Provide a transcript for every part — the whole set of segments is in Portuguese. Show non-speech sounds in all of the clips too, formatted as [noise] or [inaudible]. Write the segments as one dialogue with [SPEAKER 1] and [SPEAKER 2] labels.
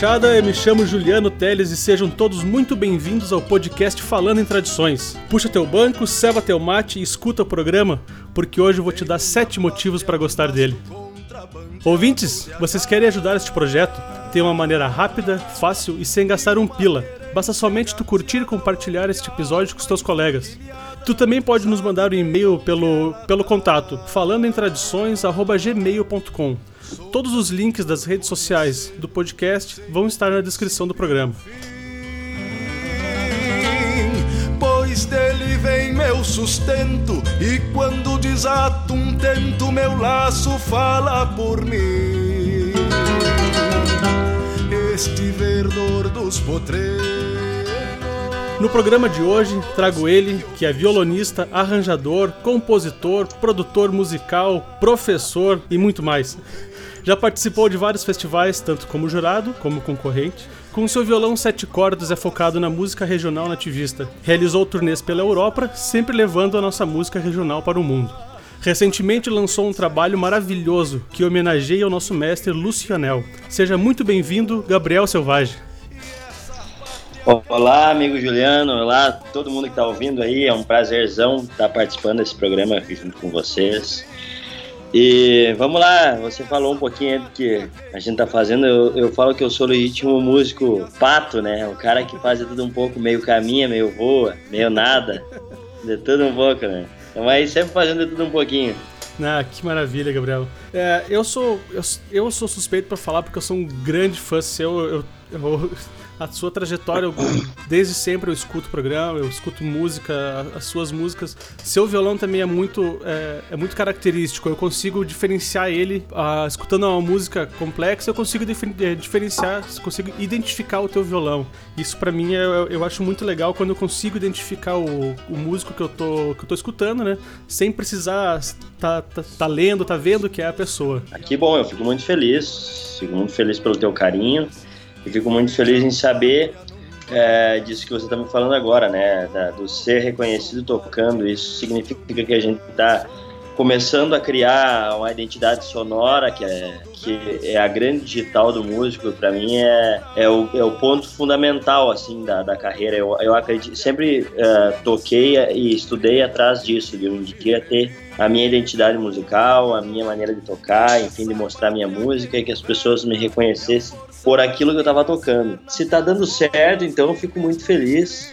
[SPEAKER 1] Gauchada, eu me chamo Juliano Teles e sejam todos muito bem-vindos ao podcast Falando em Tradições. Puxa teu banco, ceva teu mate e escuta o programa, porque hoje eu vou te dar sete motivos para gostar dele. Ouvintes, vocês querem ajudar este projeto? Tem uma maneira rápida, fácil e sem gastar um pila. Basta somente tu curtir e compartilhar este episódio com os teus colegas. Tu também pode nos mandar um e-mail pelo, pelo contato falandoemtradições@gmail.com. Todos os links das redes sociais do podcast vão estar na descrição do programa.
[SPEAKER 2] Pois dele vem meu sustento e quando desato um tento meu laço fala por mim. Este verdor dos potreiros
[SPEAKER 1] no programa de hoje, trago ele, que é violonista, arranjador, compositor, produtor musical, professor e muito mais. Já participou de vários festivais, tanto como jurado como concorrente. Com seu violão sete cordas é focado na música regional nativista. Realizou turnês pela Europa, sempre levando a nossa música regional para o mundo. Recentemente lançou um trabalho maravilhoso que homenageia o nosso mestre Lucianel. Seja muito bem-vindo, Gabriel Selvagem.
[SPEAKER 3] Olá, amigo Juliano, olá todo mundo que está ouvindo aí, é um prazerzão estar participando desse programa junto com vocês. E vamos lá, você falou um pouquinho do que a gente tá fazendo. Eu, eu falo que eu sou legítimo músico pato, né? O cara que faz tudo um pouco, meio caminha, meio voa, meio nada. De tudo um pouco, né? Então aí sempre fazendo tudo um pouquinho.
[SPEAKER 1] Ah, que maravilha, Gabriel. É, eu sou eu, eu sou suspeito para falar porque eu sou um grande fã seu. Eu, eu, a sua trajetória. Eu, desde sempre eu escuto o programa, eu escuto música, as suas músicas. Seu violão também é muito, é, é muito característico. Eu consigo diferenciar ele, uh, escutando uma música complexa, eu consigo é, diferenciar, consigo identificar o teu violão. Isso para mim é, eu acho muito legal quando eu consigo identificar o, o músico que eu, tô, que eu tô escutando, né? Sem precisar tá, tá, tá lendo, tá vendo que é a pessoa.
[SPEAKER 3] Que bom, eu fico muito feliz. Fico muito feliz pelo teu carinho. E fico muito feliz em saber é, disso que você está me falando agora, né? Da, do ser reconhecido tocando. Isso significa que a gente está começando a criar uma identidade sonora que é, que é a grande digital do músico para mim é, é, o, é o ponto fundamental assim da, da carreira. Eu, eu acredito sempre uh, toquei e estudei atrás disso de um dia ter a minha identidade musical a minha maneira de tocar enfim de mostrar minha música e que as pessoas me reconhecessem por aquilo que eu estava tocando. Se está dando certo então eu fico muito feliz.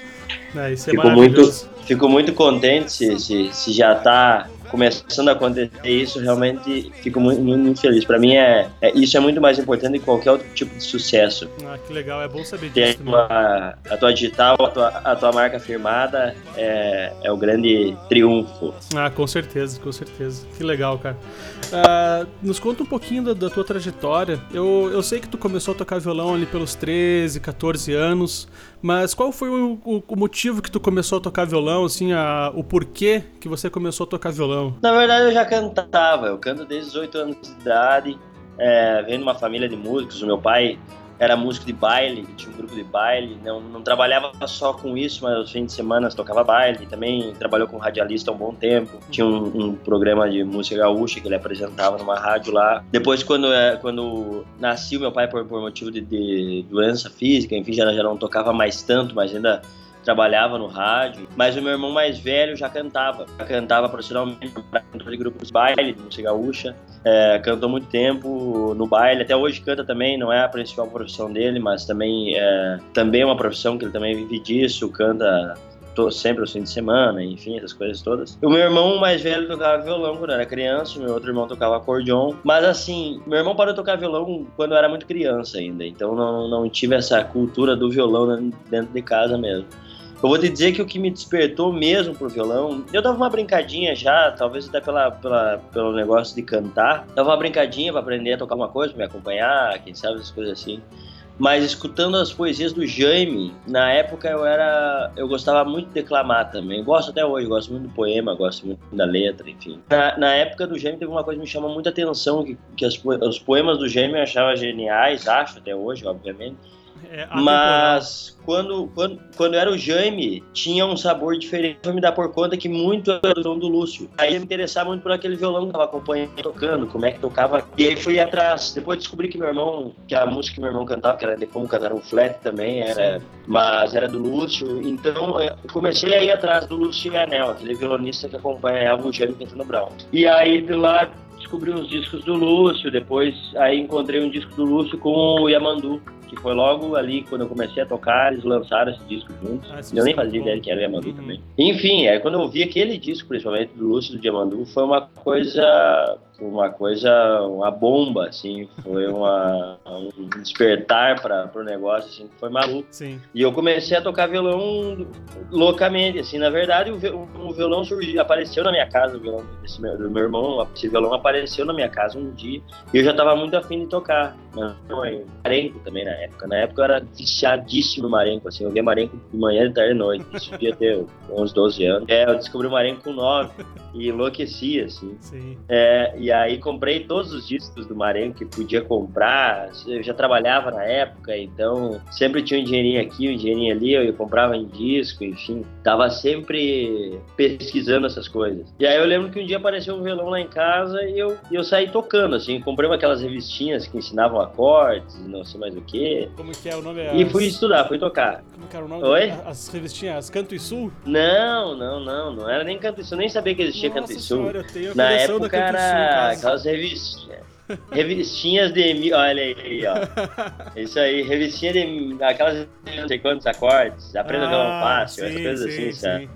[SPEAKER 1] É, isso
[SPEAKER 3] é fico muito fico muito contente se, se, se já está começando a acontecer isso, realmente fico muito, muito, muito feliz. Para mim, é, é, isso é muito mais importante que qualquer outro tipo de sucesso.
[SPEAKER 1] Ah, que legal, é bom saber disso.
[SPEAKER 3] Ter a, a tua digital, a tua, a tua marca firmada é, é o grande triunfo.
[SPEAKER 1] Ah, com certeza, com certeza. Que legal, cara. Uh, nos conta um pouquinho da, da, tua trajetória. Eu, eu sei que tu começou a tocar violão ali pelos 13, 14 anos, mas qual foi o, o, o motivo que tu começou a tocar violão, assim, a, o porquê que você começou a tocar violão?
[SPEAKER 3] Na verdade, eu já cantava. Eu canto desde os 8 anos de idade. É, vendo uma família de músicos. O meu pai era músico de baile, tinha um grupo de baile. Não, não trabalhava só com isso, mas aos fins de semana tocava baile. Também trabalhou com radialista há um bom tempo. Tinha um, um, programa de música gaúcha que ele apresentava numa rádio lá. Depois, quando, é, quando nasci, meu pai, por, por motivo de, de doença física, enfim, já, já não tocava mais tanto, mas ainda trabalhava no rádio, mas o meu irmão mais velho já cantava. Já cantava profissionalmente de grupos de baile, música gaúcha. É, cantou muito tempo no baile, até hoje canta também, não é a principal profissão dele, mas também é, também é uma profissão que ele também vive disso, canta sempre aos fins de semana, enfim, essas coisas todas. O meu irmão mais velho tocava violão quando era criança, o meu outro irmão tocava acordeon, mas assim, meu irmão parou de tocar violão quando eu era muito criança ainda, então não, não tive essa cultura do violão dentro de casa mesmo. Eu vou te dizer que o que me despertou mesmo pro violão, eu dava uma brincadinha já, talvez até pela, pela, pelo negócio de cantar, dava uma brincadinha para aprender a tocar uma coisa, pra me acompanhar, quem sabe, essas coisas assim. Mas escutando as poesias do Jaime, na época eu era. Eu gostava muito de declamar também. Gosto até hoje, gosto muito do poema, gosto muito da letra, enfim. Na, na época do Jaime teve uma coisa que me chamou muita atenção, que, que as, os poemas do Jaime eu achava geniais, acho até hoje, obviamente
[SPEAKER 1] É
[SPEAKER 3] Mas quando, quando, quando era o Jaime, tinha um sabor diferente. Foi me dar por conta que muito era o som do Lúcio. Aí eu me interessava muito por aquele violão que eu tava acompanhando, tocando, como é que tocava. E aí fui atrás. Depois descobri que meu irmão, que a música que meu irmão cantava, que era de como cantar um flat também, era, mas era do Lúcio. Então eu comecei a ir atrás do Lúcio Anel, aquele violonista que acompanhava o Jaime cantando Brown. E aí de lá descobri uns discos do Lúcio, depois aí encontrei um disco do Lúcio com o Yamandu, que foi logo ali quando eu comecei a tocar, eles lançaram esse disco juntos. Ah, eu nem fazia ideia que era o Yamandu uhum. também. Enfim, é, quando eu vi aquele disco, principalmente do Lúcio do Yamandu, foi uma coisa uma coisa, uma bomba, assim, foi uma, um despertar para o negócio, assim, foi maluco.
[SPEAKER 1] Sim.
[SPEAKER 3] E eu comecei a tocar violão loucamente, assim, na verdade o, o violão surgiu, apareceu na minha casa, o violão desse meu, do meu irmão, esse violão apareceu na minha casa um dia, e eu já estava muito afim de tocar, né? marenco também na época, na época eu era viciadíssimo marenco, assim, eu via marenco de manhã, de tarde e noite, isso devia ter uns 12 anos. É, eu descobri o marenco com 9, e enlouquecia, assim.
[SPEAKER 1] Sim.
[SPEAKER 3] É, e aí comprei todos os discos do Marenco que podia comprar. Eu já trabalhava na época, então sempre tinha um dinheirinho aqui, um dinheirinho ali, eu comprava em disco, enfim. Tava sempre pesquisando essas coisas. E aí eu lembro que um dia apareceu um violão lá em casa e eu, eu saí tocando, assim. Comprei aquelas revistinhas que ensinavam acordes, não sei mais o que.
[SPEAKER 1] Como que é o nome?
[SPEAKER 3] E fui estudar, fui tocar.
[SPEAKER 1] Como que era o nome?
[SPEAKER 3] Oi?
[SPEAKER 1] As revistinhas Canto e Sul?
[SPEAKER 3] Não, não, não. Não era nem Canto e Sul, nem sabia que existia Nossa Canto e Sul.
[SPEAKER 1] Senhora, eu tenho a
[SPEAKER 3] Na época
[SPEAKER 1] da Canto
[SPEAKER 3] era
[SPEAKER 1] Sul,
[SPEAKER 3] aquelas revistinhas. Revistinhas de. Olha aí, ó. [laughs] Isso aí, revistinha de. Aquelas não sei quantos acordes, aprenda ah, violão fácil, sim, coisas sim, assim, sim. sabe?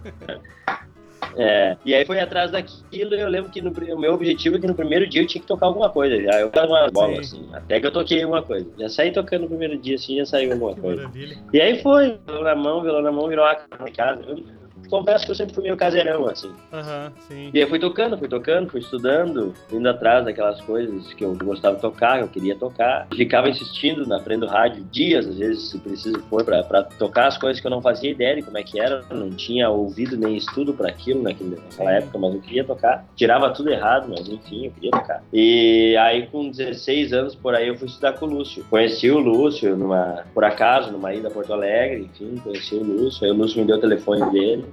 [SPEAKER 3] É, e aí foi atrás daquilo eu lembro que no, o meu objetivo é que no primeiro dia eu tinha que tocar alguma coisa. Já eu tava uma bola, assim, até que eu toquei alguma coisa. Já saí tocando no primeiro dia, assim, já saiu alguma coisa.
[SPEAKER 1] Maravilha.
[SPEAKER 3] E aí foi, violão na mão, violão na mão, virou uma casa. Eu, confesso que eu sempre fui meio caseirão, assim.
[SPEAKER 1] Aham, sim.
[SPEAKER 3] E aí fui tocando, fui tocando, fui estudando, indo atrás daquelas coisas que eu gostava de tocar, que eu queria tocar. Ficava insistindo na frente do rádio dias, às vezes, se preciso for, pra, pra tocar as coisas que eu não fazia ideia de como é que era. Não tinha ouvido nem estudo para aquilo naquele, naquela época, mas eu queria tocar. Tirava tudo errado, mas enfim, eu queria tocar. E aí, com 16 anos, por aí, eu fui estudar com o Lúcio. Conheci o Lúcio, numa, por acaso, numa ida a Porto Alegre, enfim, conheci o Lúcio. Aí o Lúcio me deu o telefone dele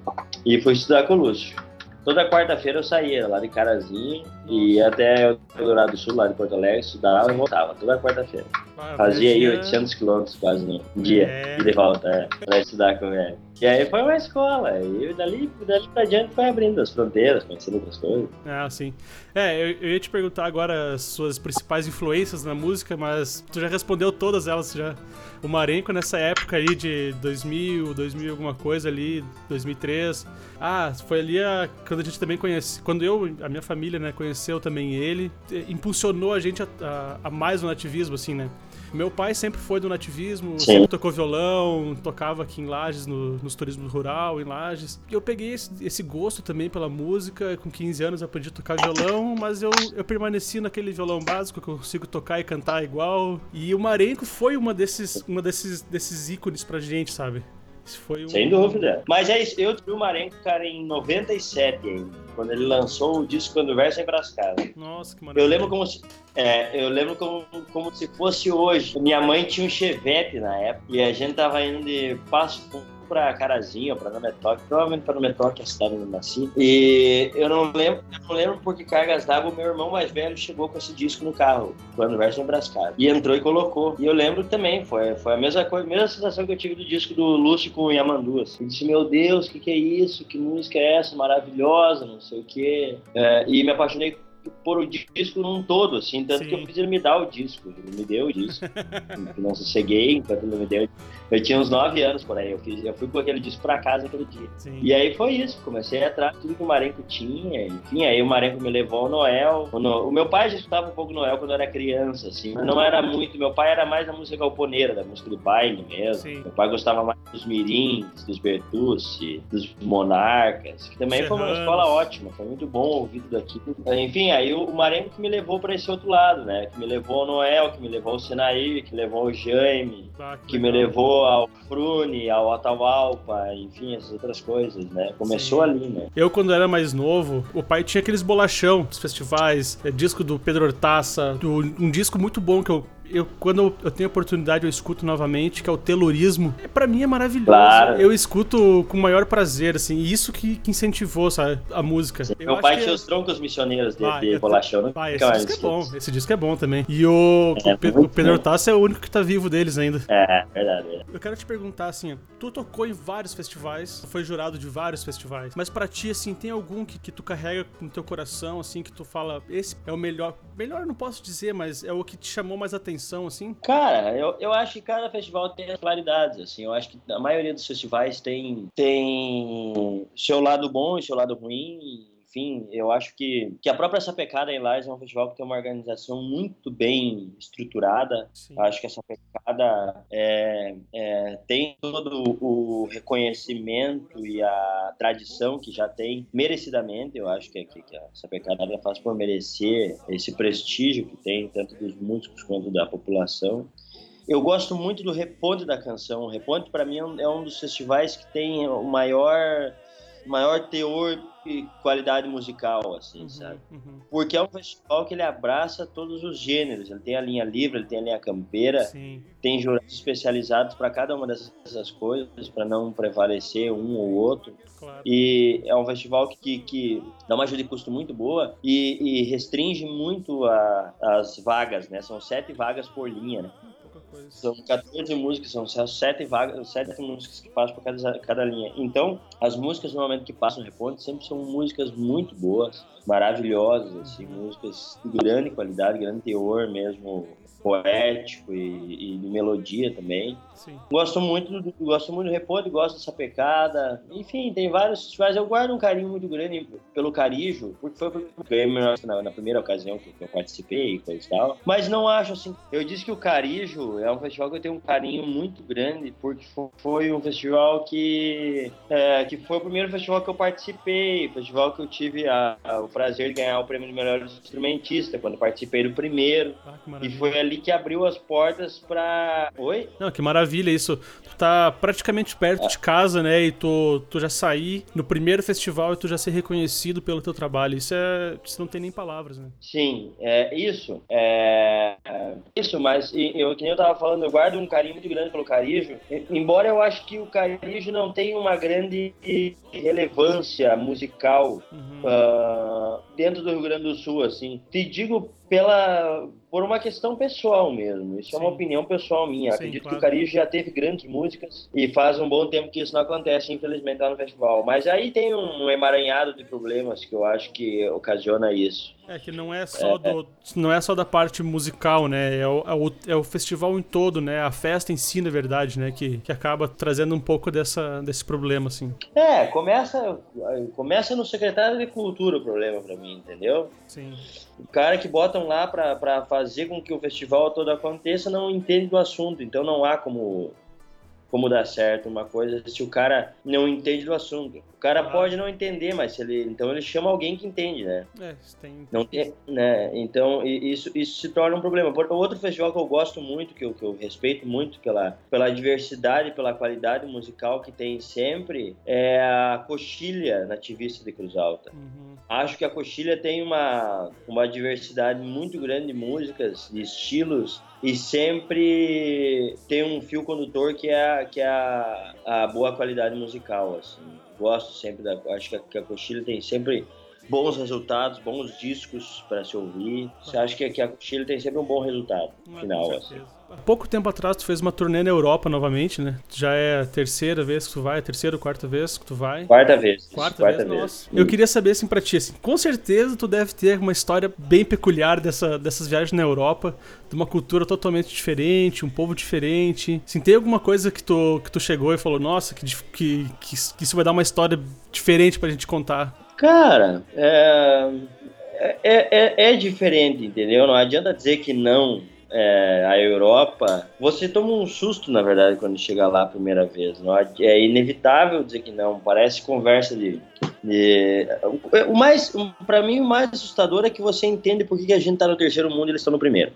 [SPEAKER 3] e fui estudar com o Lúcio. Toda quarta-feira eu saía lá de Carazinho e ia até o Dourado do Sul, lá de Porto Alegre, estudava e voltava, toda quarta-feira. Fazia aí 800 quilômetros quase no dia, é. de volta, é, pra estudar com ele. E aí foi uma escola, e dali, dali pra diante foi abrindo as fronteiras, conhecendo outras coisas.
[SPEAKER 1] Ah, sim. É, eu, eu, ia te perguntar agora as suas principais influências na música, mas tu já respondeu todas elas já. O Marenco nessa época aí de 2000, 2000 alguma coisa ali, 2003. Ah, foi ali a, quando a gente também conhece, quando eu, a minha família, né, conheceu também ele, impulsionou a gente a, a, a mais o nativismo, assim, né? Meu pai sempre foi do nativismo, Sim. sempre tocou violão, tocava aqui em Lages, no, nos turismo rural, em Lages. E eu peguei esse, esse, gosto também pela música. Com 15 anos eu aprendi a tocar violão, mas eu, eu permaneci naquele violão básico que eu consigo tocar e cantar igual. E o Marenco foi uma desses, uma desses, desses ícones pra gente, sabe?
[SPEAKER 3] Um... Sem dúvida. Mas é isso, eu tive o Marenco, cara, em 97 ainda, quando ele lançou o disco Quando é Embrascado.
[SPEAKER 1] Nossa, que maravilha.
[SPEAKER 3] Eu lembro como se, é, eu lembro como, como se fosse hoje. Minha mãe tinha um Chevette na época e a gente tava indo de Passo pra Carazinho, pra Nametoque, provavelmente pra Nametoque, a cidade onde eu nasci. E eu não lembro, eu não lembro por que cargas d'água meu irmão mais velho chegou com esse disco no carro, quando o verso Nebrascado. E entrou e colocou. E eu lembro também, foi, foi a mesma coisa, a mesma sensação que eu tive do disco do Lúcio com o Yamandu. Assim. Eu disse, meu Deus, o que, que é isso? Que música é essa? Maravilhosa, não sei o quê. É, e me apaixonei por o disco num todo, assim, tanto Sim. que eu fiz ele me dar o disco, ele me deu o disco. [laughs] não sosseguei enquanto ele me deu. Eu tinha uns 9 anos por aí, eu, fiz, eu fui com aquele disco pra casa aquele dia. Sim. E aí foi isso, comecei a atrás tudo que o Marenco tinha, enfim, aí o Marenco me levou ao Noel. O, no... o meu pai já escutava um pouco Noel quando eu era criança, assim, não era muito, meu pai era mais da música galponeira, da música do baile mesmo. Sim. Meu pai gostava mais dos mirins, dos Bertucci, dos Monarcas, que também Serranos. foi uma escola ótima, foi muito bom ouvir tudo aquilo. Enfim, aí o Marengo que me levou para esse outro lado, né? Que me levou ao Noel, que me levou ao Sinaí, que levou ao Jaime, ah, que, que me levou ao Frune, ao Atahualpa, enfim, essas outras coisas, né? Começou Sim. ali, né?
[SPEAKER 1] Eu, quando era mais novo, o pai tinha aqueles bolachão dos festivais, é, disco do Pedro Hortaça, do, um disco muito bom que eu eu, quando eu tenho oportunidade, eu escuto novamente, que é o Telorismo. É, pra mim é maravilhoso.
[SPEAKER 3] Claro.
[SPEAKER 1] Eu escuto com o maior prazer, assim. E isso que, que incentivou, sabe, a música. Eu
[SPEAKER 3] Meu pai tinha os troncos missioneiros de,
[SPEAKER 1] Ah,
[SPEAKER 3] de bolachão.
[SPEAKER 1] Ah, esse disco é bom. Esse disco é bom também. E o,
[SPEAKER 3] É,
[SPEAKER 1] o, Pe- o Pedro. Hortácio é o único que tá vivo deles ainda.
[SPEAKER 3] É, verdade. verdade.
[SPEAKER 1] Eu quero te perguntar assim, tu tocou em vários festivais, foi jurado de vários festivais, mas pra ti assim, tem algum que, que tu carrega no teu coração assim que tu fala, esse é o melhor, melhor não posso dizer, mas é o que te chamou mais atenção assim?
[SPEAKER 3] Cara, eu, eu acho que cada festival tem as claridades, assim. Eu acho que a maioria dos festivais tem, tem seu lado bom e seu lado ruim. Enfim, eu acho que, que a própria Sapecada em Lages é um festival que tem uma organização muito bem estruturada.
[SPEAKER 1] Sim.
[SPEAKER 3] Acho que a Sapecada é, é, tem todo o reconhecimento e a tradição que já tem merecidamente. Eu acho que, que, que a Sapecada faz por merecer esse prestígio que tem, tanto dos músicos quanto da população. Eu gosto muito do Reponte da canção. O Reponte, para mim, é um- é um dos festivais que tem o maior, maior teor e qualidade musical, assim,
[SPEAKER 1] Uhum,
[SPEAKER 3] sabe?
[SPEAKER 1] uhum.
[SPEAKER 3] Porque é um festival que ele abraça todos os gêneros. Ele tem a linha livre, ele tem a linha campeira,
[SPEAKER 1] Sim.
[SPEAKER 3] tem jurados especializados para cada uma dessas coisas, para não prevalecer um ou outro.
[SPEAKER 1] Claro.
[SPEAKER 3] E é um festival que, que, que dá uma ajuda de custo muito boa e, e restringe muito a- as vagas, né? São sete vagas por linha, né? São 14 músicas, são só sete vagas, sete músicas que passam por cada, cada linha. Então, as músicas normalmente que passam no Reponte sempre são músicas muito boas, maravilhosas, assim, músicas de grande qualidade, grande teor mesmo, poético e, e de melodia também.
[SPEAKER 1] Sim.
[SPEAKER 3] Gosto muito do, gosto muito do Reponte, gosto dessa pecada. Enfim, tem vários festivais. Eu guardo um carinho muito grande pelo Carijo, porque foi eu ganhei meu na, na primeira ocasião que eu participei e coisa e tal. Mas não acho assim. Eu disse que o Carijo é um festival que eu tenho um carinho muito grande, porque fo- foi um festival que, é, que foi o primeiro festival que eu participei, festival que eu tive a- a- o prazer de ganhar o prêmio de melhor instrumentista, quando participei do primeiro.
[SPEAKER 1] Ah,
[SPEAKER 3] E foi ali que abriu as portas pra. Oi?
[SPEAKER 1] Não, que maravilha isso. Tu tá praticamente perto de casa, né? E tu, tu já sair no primeiro festival e tu já ser reconhecido pelo teu trabalho. Isso é. Isso não tem nem palavras, né?
[SPEAKER 3] Sim, é isso. É, isso, mas eu, que nem eu tava falando, eu guardo um carinho muito grande pelo Carijo. Embora eu acho que o Carijo não tenha uma grande relevância musical
[SPEAKER 1] Uhum.
[SPEAKER 3] ah, dentro do Rio Grande do Sul, assim. Te digo pela por uma questão pessoal mesmo. Isso é uma
[SPEAKER 1] Sim.
[SPEAKER 3] opinião pessoal minha.
[SPEAKER 1] Sim,
[SPEAKER 3] Acredito
[SPEAKER 1] claro.
[SPEAKER 3] que o Carijo já teve grandes músicas e faz um bom tempo que isso não acontece, infelizmente, lá no festival. Mas aí tem um emaranhado de problemas que eu acho que ocasiona isso.
[SPEAKER 1] É que não é só do. Não é só da parte musical, né? É o, é o, é o festival em todo, né? A festa em si, na verdade, né? Que, que acaba trazendo um pouco dessa, desse problema, assim.
[SPEAKER 3] É, começa, começa no secretário de cultura o problema pra mim, entendeu?
[SPEAKER 1] Sim.
[SPEAKER 3] O cara que lá pra fazer com que o festival todo aconteça não entende do assunto, então não há como, como dar certo uma coisa se o cara não entende do assunto. O cara
[SPEAKER 1] Claro.
[SPEAKER 3] pode não entender, mas se ele, então ele chama alguém que entende, né?
[SPEAKER 1] É, tem.
[SPEAKER 3] Não tem, né? Então isso, isso se torna um problema. Por- Outro festival que eu gosto muito, que eu, que eu respeito muito pela, pela diversidade, pela qualidade musical que tem sempre, é a Coxilha Nativista de Cruz Alta.
[SPEAKER 1] Uhum.
[SPEAKER 3] Acho que a Coxilha tem uma, uma diversidade muito grande de músicas, de estilos, e sempre tem um fio condutor que é, a- que é a, a boa qualidade musical. Assim. Gosto sempre da. Acho que a, que a Coxilha tem sempre bons resultados, bons discos para se ouvir. Você acha que, que a Coxilha tem sempre um bom resultado final?
[SPEAKER 1] com
[SPEAKER 3] Assim.
[SPEAKER 1] pouco tempo atrás tu fez uma turnê na Europa novamente, né? Já é a terceira vez que tu vai, a terceira ou quarta vez que tu vai.
[SPEAKER 3] Quarta vez. isso,
[SPEAKER 1] Quarta, vez, nossa. Eu queria saber, assim, pra ti, assim, com certeza tu deve ter uma história bem peculiar dessa, dessas viagens na Europa, de uma cultura totalmente diferente, um povo diferente. Assim, tem alguma coisa que tu, que tu chegou e falou, nossa, que, que, que, que isso vai dar uma história diferente pra gente contar?
[SPEAKER 3] Cara, é, é, é, é diferente, entendeu? Não adianta dizer que não. É, a Europa, você toma um susto, na verdade, quando chega lá a primeira vez. Não é inevitável dizer que não. Parece conversa de. de- o mais, para mim, o mais assustador é que você entende por que que a gente tá no terceiro mundo e eles estão no primeiro.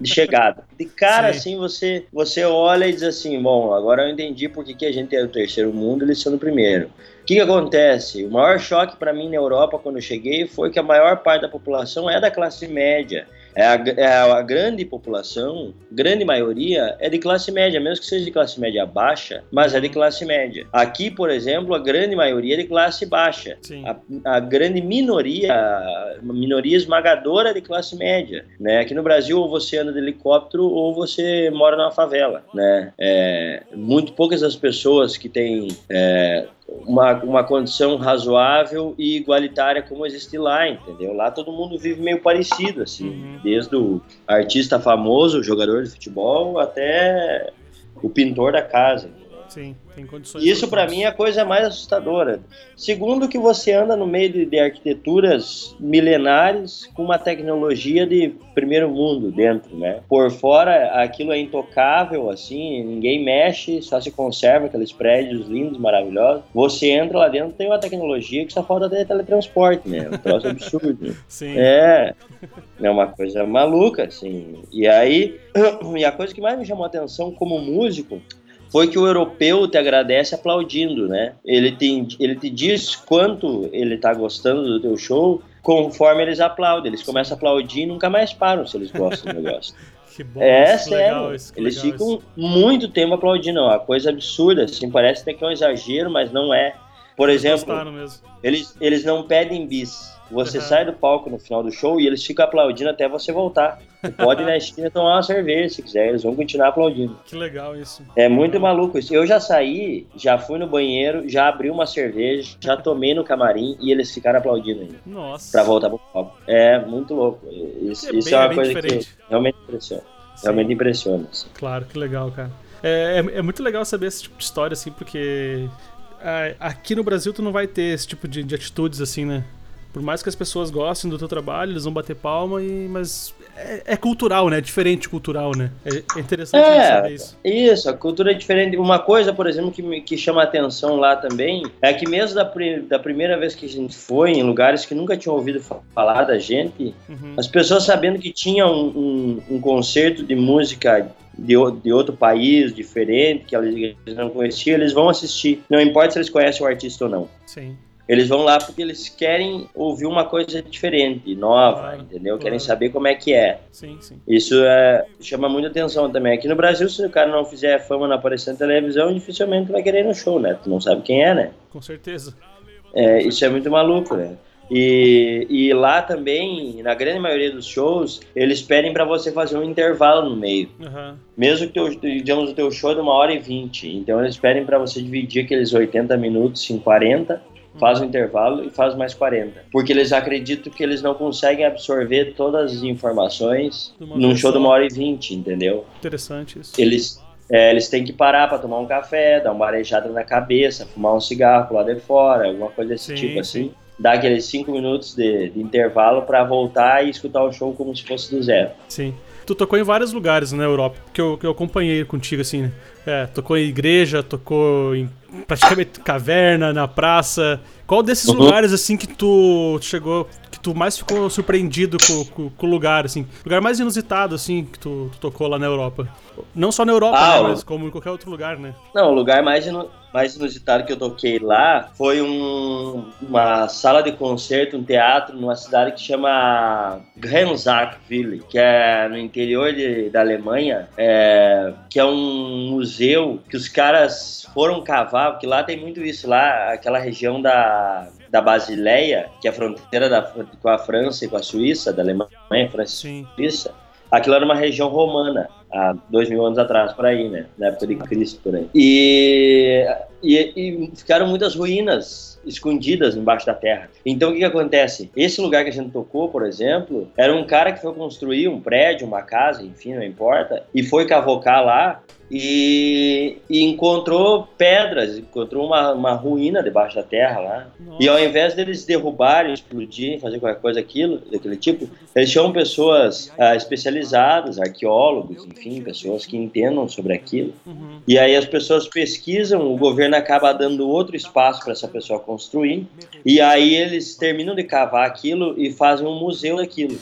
[SPEAKER 3] De chegada. De cara,
[SPEAKER 1] Sim.
[SPEAKER 3] assim, você, você olha e diz assim: bom, agora eu entendi por que, que a gente é no terceiro mundo e eles estão no primeiro. O que, que acontece? O maior choque para mim na Europa quando eu cheguei foi que a maior parte da população é da classe média. É a, é a, grande população, grande maioria, é de classe média, mesmo que seja de classe média baixa, mas é de classe média. Aqui, por exemplo, a grande maioria é de classe baixa. A, a, grande minoria, a minoria esmagadora é de classe média. Né? Aqui no Brasil, ou você anda de helicóptero ou você mora numa favela. Né? É, muito poucas das pessoas que têm é, uma, uma condição razoável e igualitária como existe lá, entendeu? Lá todo mundo vive meio parecido, assim, uhum. desde o artista famoso, o jogador de futebol, até o pintor da casa.
[SPEAKER 1] Sim, tem condições.
[SPEAKER 3] Isso para mim é a coisa mais assustadora. Segundo que você anda no meio de, de, arquiteturas milenares com uma tecnologia de primeiro mundo dentro, né? Por fora aquilo é intocável, assim, ninguém mexe, só se conserva aqueles prédios lindos, maravilhosos. Você entra lá dentro tem uma tecnologia que só falta ter teletransporte, né? Um troço [laughs] absurdo.
[SPEAKER 1] Sim.
[SPEAKER 3] É, é uma coisa maluca, assim. E aí, [clears throat] e a coisa que mais me chamou a atenção como músico foi que o europeu te agradece aplaudindo, né? Ele te, ele te diz quanto ele tá gostando do teu show conforme eles aplaudem. Eles começam a aplaudir e nunca mais param se eles gostam do [laughs] negócio.
[SPEAKER 1] Que bom,
[SPEAKER 3] é sério, isso, eles ficam isso. muito tempo aplaudindo, é uma coisa absurda, assim, parece até que é um exagero, mas não é. Por exemplo, eles, eles não pedem bis, você uhum. sai do palco no final do show e eles ficam aplaudindo até você voltar. Você [laughs] pode ir na esquina tomar uma cerveja se quiser, eles vão continuar aplaudindo.
[SPEAKER 1] Que legal isso.
[SPEAKER 3] É muito maluco isso. Eu já saí, já fui no banheiro, já abri uma cerveja, já tomei no camarim e eles ficaram aplaudindo ainda.
[SPEAKER 1] Nossa.
[SPEAKER 3] Pra voltar pro palco. É muito louco. Isso é, isso bem, é uma é coisa diferente. que realmente impressiona. Sim. Realmente impressiona. Assim.
[SPEAKER 1] Claro, que legal, cara. É, é, é, muito legal saber esse tipo de história, assim, porque é, aqui no Brasil tu não vai ter esse tipo de, de atitudes, assim, né? Por mais que as pessoas gostem do teu trabalho, eles vão bater palma, e, mas é, é cultural, né? É diferente cultural, né? É, é interessante é, saber isso.
[SPEAKER 3] Isso, a cultura é diferente. Uma coisa, por exemplo, que, que chama atenção lá também é que mesmo da, da primeira vez que a gente foi em lugares que nunca tinham ouvido falar da gente, uhum. as pessoas sabendo que tinha um, um, um concerto de música de, de outro país, diferente, que eles não conheciam, eles vão assistir. Não importa se eles conhecem o artista ou não.
[SPEAKER 1] Sim.
[SPEAKER 3] Eles vão lá porque eles querem ouvir uma coisa diferente, nova, claro, entendeu? Claro. Querem saber como é que é.
[SPEAKER 1] Sim, sim.
[SPEAKER 3] Isso é, chama muita atenção também. Aqui no Brasil, se o cara não fizer fama, não aparecer na televisão, dificilmente vai querer ir no show, né? Tu não sabe quem é, né?
[SPEAKER 1] Com certeza.
[SPEAKER 3] É, isso é muito maluco, né? E, e lá também, na grande maioria dos shows, eles pedem para você fazer um intervalo no meio. Uhum. Mesmo que, teu, digamos, o teu show é de uma hora e vinte. Então eles pedem para você dividir aqueles 80 minutos em 40 faz o intervalo e faz mais 40. Porque eles acreditam que eles não conseguem absorver todas as informações num show de uma hora e vinte, entendeu?
[SPEAKER 1] Interessante isso.
[SPEAKER 3] Eles, é, eles têm que parar para tomar um café, dar uma arejada na cabeça, fumar um cigarro lá de fora, alguma coisa desse sim, tipo assim. Sim. Dar aqueles cinco minutos de, de intervalo para voltar e escutar o show como se fosse do zero.
[SPEAKER 1] Sim. Tu tocou em vários lugares na Europa, que eu, que eu acompanhei contigo, assim, né? É, tocou em igreja, tocou em praticamente [laughs] caverna, na praça. Qual desses uhum. lugares, assim, que tu chegou, que tu mais ficou surpreendido com, o lugar, assim? Lugar mais inusitado, assim, que tu, tu tocou lá na Europa? Não só na Europa, ah, né, mas como em qualquer outro lugar, né?
[SPEAKER 3] Não, o lugar mais, inu mais inusitado que eu toquei lá foi um, uma sala de concerto, um teatro numa cidade que chama Grenzachville, que é no interior de, da Alemanha, é, que é um museu que os caras foram cavar, porque lá tem muito isso, lá aquela região da, da Basileia, que é a fronteira da, com a França e com a Suíça, da Alemanha, França e Suíça, aquilo era uma região romana há dois mil anos atrás, por aí, né? Na época de Cristo, por aí. E, e, e ficaram muitas ruínas escondidas embaixo da terra. Então o que, que, acontece? Esse lugar que a gente tocou, por exemplo, era um cara que foi construir um prédio, uma casa, enfim, não importa, e foi cavocar lá e, e, encontrou pedras, encontrou uma, uma ruína debaixo da terra lá. Nossa. E ao invés deles derrubarem, explodirem, fazer qualquer coisa aquilo, daquele tipo, eles chamam pessoas ah, especializadas, arqueólogos, enfim, pessoas que entendam sobre aquilo. Uhum. E aí as pessoas pesquisam, o governo acaba dando outro espaço para essa pessoa construir. E aí eles terminam de cavar aquilo e fazem um museu daquilo.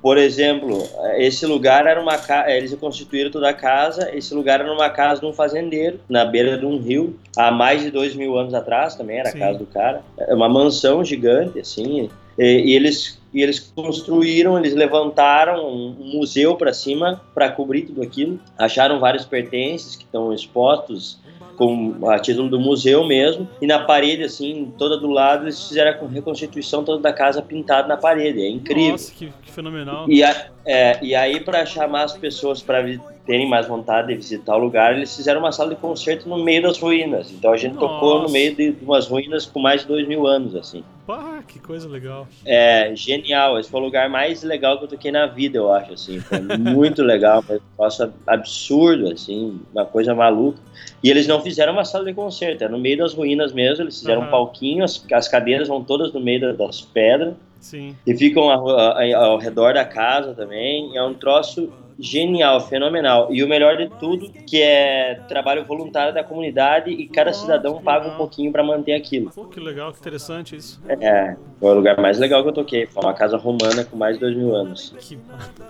[SPEAKER 3] Por exemplo, esse lugar era uma casa, eles constituíram toda a casa, esse lugar era uma casa de um fazendeiro, na beira de um rio, há mais de dois mil anos atrás também, era Sim. a casa do cara. É uma mansão gigante, assim, e, e eles e eles construíram, eles levantaram um museu para cima para cobrir tudo aquilo. Acharam vários pertences que estão expostos com a título do museu mesmo, e na parede, assim, toda do lado, eles fizeram a reconstituição toda da casa pintada na parede. É incrível.
[SPEAKER 1] Nossa, que, que fenomenal.
[SPEAKER 3] E, a, é, e aí, para chamar as pessoas para terem mais vontade de visitar o lugar, eles fizeram uma sala de concerto no meio das ruínas. Então a gente Nossa. tocou no meio de umas ruínas com mais de dois mil anos, assim.
[SPEAKER 1] Pá, que coisa legal.
[SPEAKER 3] É, genial. Esse foi o lugar mais legal que eu toquei na vida, eu acho, assim. Foi [laughs] muito legal, um negócio absurdo, assim, uma coisa maluca. E eles não fizeram uma sala de concerto, é no meio das ruínas mesmo, eles fizeram uhum. um palquinho, as, as cadeiras vão todas no meio das pedras.
[SPEAKER 1] Sim.
[SPEAKER 3] E ficam ao, ao, ao redor da casa também. É um troço genial, fenomenal. E o melhor de tudo, que é trabalho voluntário da comunidade e cada cidadão paga um pouquinho para manter aquilo.
[SPEAKER 1] Pô, que legal, que interessante isso.
[SPEAKER 3] É, foi o lugar mais legal que eu toquei. Foi uma casa romana com mais de dois mil anos. Que...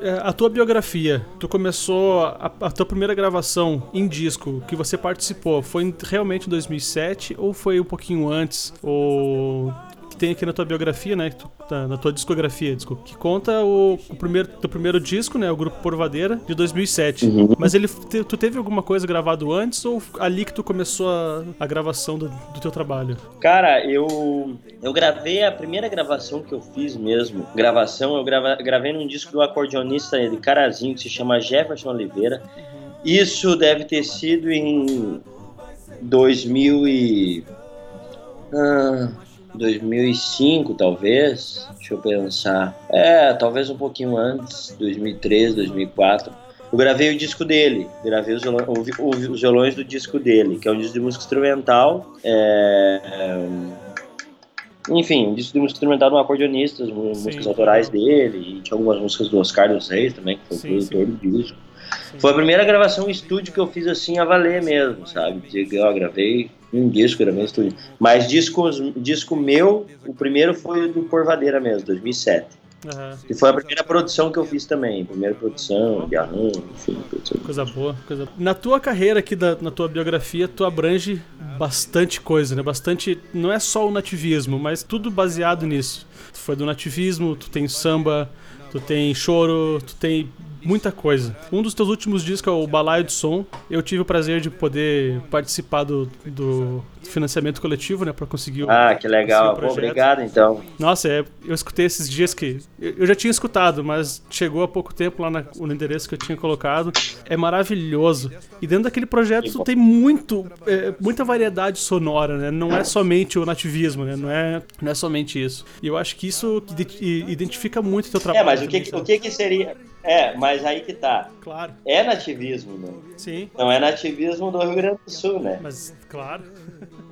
[SPEAKER 1] É, a tua biografia, tu começou a, a, tua primeira gravação em disco que você participou, foi realmente em 2007 ou foi um pouquinho antes? Ou tem aqui na tua biografia, né? Tá, na tua discografia, desculpa, que conta o, o primeiro, teu primeiro disco, né? O grupo Porvadeira, de 2007. Uhum. Mas ele, tu teve alguma coisa gravado antes ou ali que tu começou a, a gravação do, do teu trabalho?
[SPEAKER 3] Cara, eu eu gravei a primeira gravação que eu fiz mesmo. Gravação, eu grava, gravei num disco do acordeonista de Carazinho que se chama Jefferson Oliveira. Isso deve ter sido em 2000 e ah, 2005, talvez. Deixa eu pensar. É, talvez um pouquinho antes, 2003, 2004. Eu gravei o disco dele, gravei os violões, os violões do disco dele, que é um disco de música instrumental. É, é, enfim, um disco de música instrumental de um acordeonista, as músicas autorais dele, e tinha algumas músicas do Oscar dos Reis também, que foi o produtor do disco. Foi a primeira gravação em estúdio que eu fiz assim a valer mesmo, sabe? Eu gravei um disco, gravei em estúdio. Mas discos, disco meu, o primeiro foi do Porvadeira mesmo, 2007. Uhum. E foi a primeira produção que eu fiz também. Primeira produção, de arranjo, enfim. Produção.
[SPEAKER 1] Coisa boa, coisa Na tua carreira aqui, da, na tua biografia, tu abrange bastante coisa, né? Bastante. Não é só o nativismo, mas tudo baseado nisso. Tu foi do nativismo, tu tem samba, tu tem choro, tu tem muita coisa. Um dos teus últimos discos é o Balaio de Som. Eu tive o prazer de poder participar do, do financiamento coletivo, né, para conseguir o
[SPEAKER 3] Ah, que legal. Pô, obrigado, então.
[SPEAKER 1] Nossa, é, eu escutei esses dias que eu já tinha escutado, mas chegou há pouco tempo lá na, no endereço que eu tinha colocado. É maravilhoso. E dentro daquele projeto tem muito, é, muita variedade sonora, né? Não é somente o nativismo, né? Não é, não é somente isso. E eu acho que isso identifica muito o teu trabalho.
[SPEAKER 3] É, mas o que, o que, que seria é, mas aí que tá.
[SPEAKER 1] Claro.
[SPEAKER 3] É nativismo, né?
[SPEAKER 1] Sim.
[SPEAKER 3] Não é nativismo do Rio Grande do Sul, né?
[SPEAKER 1] Mas, claro.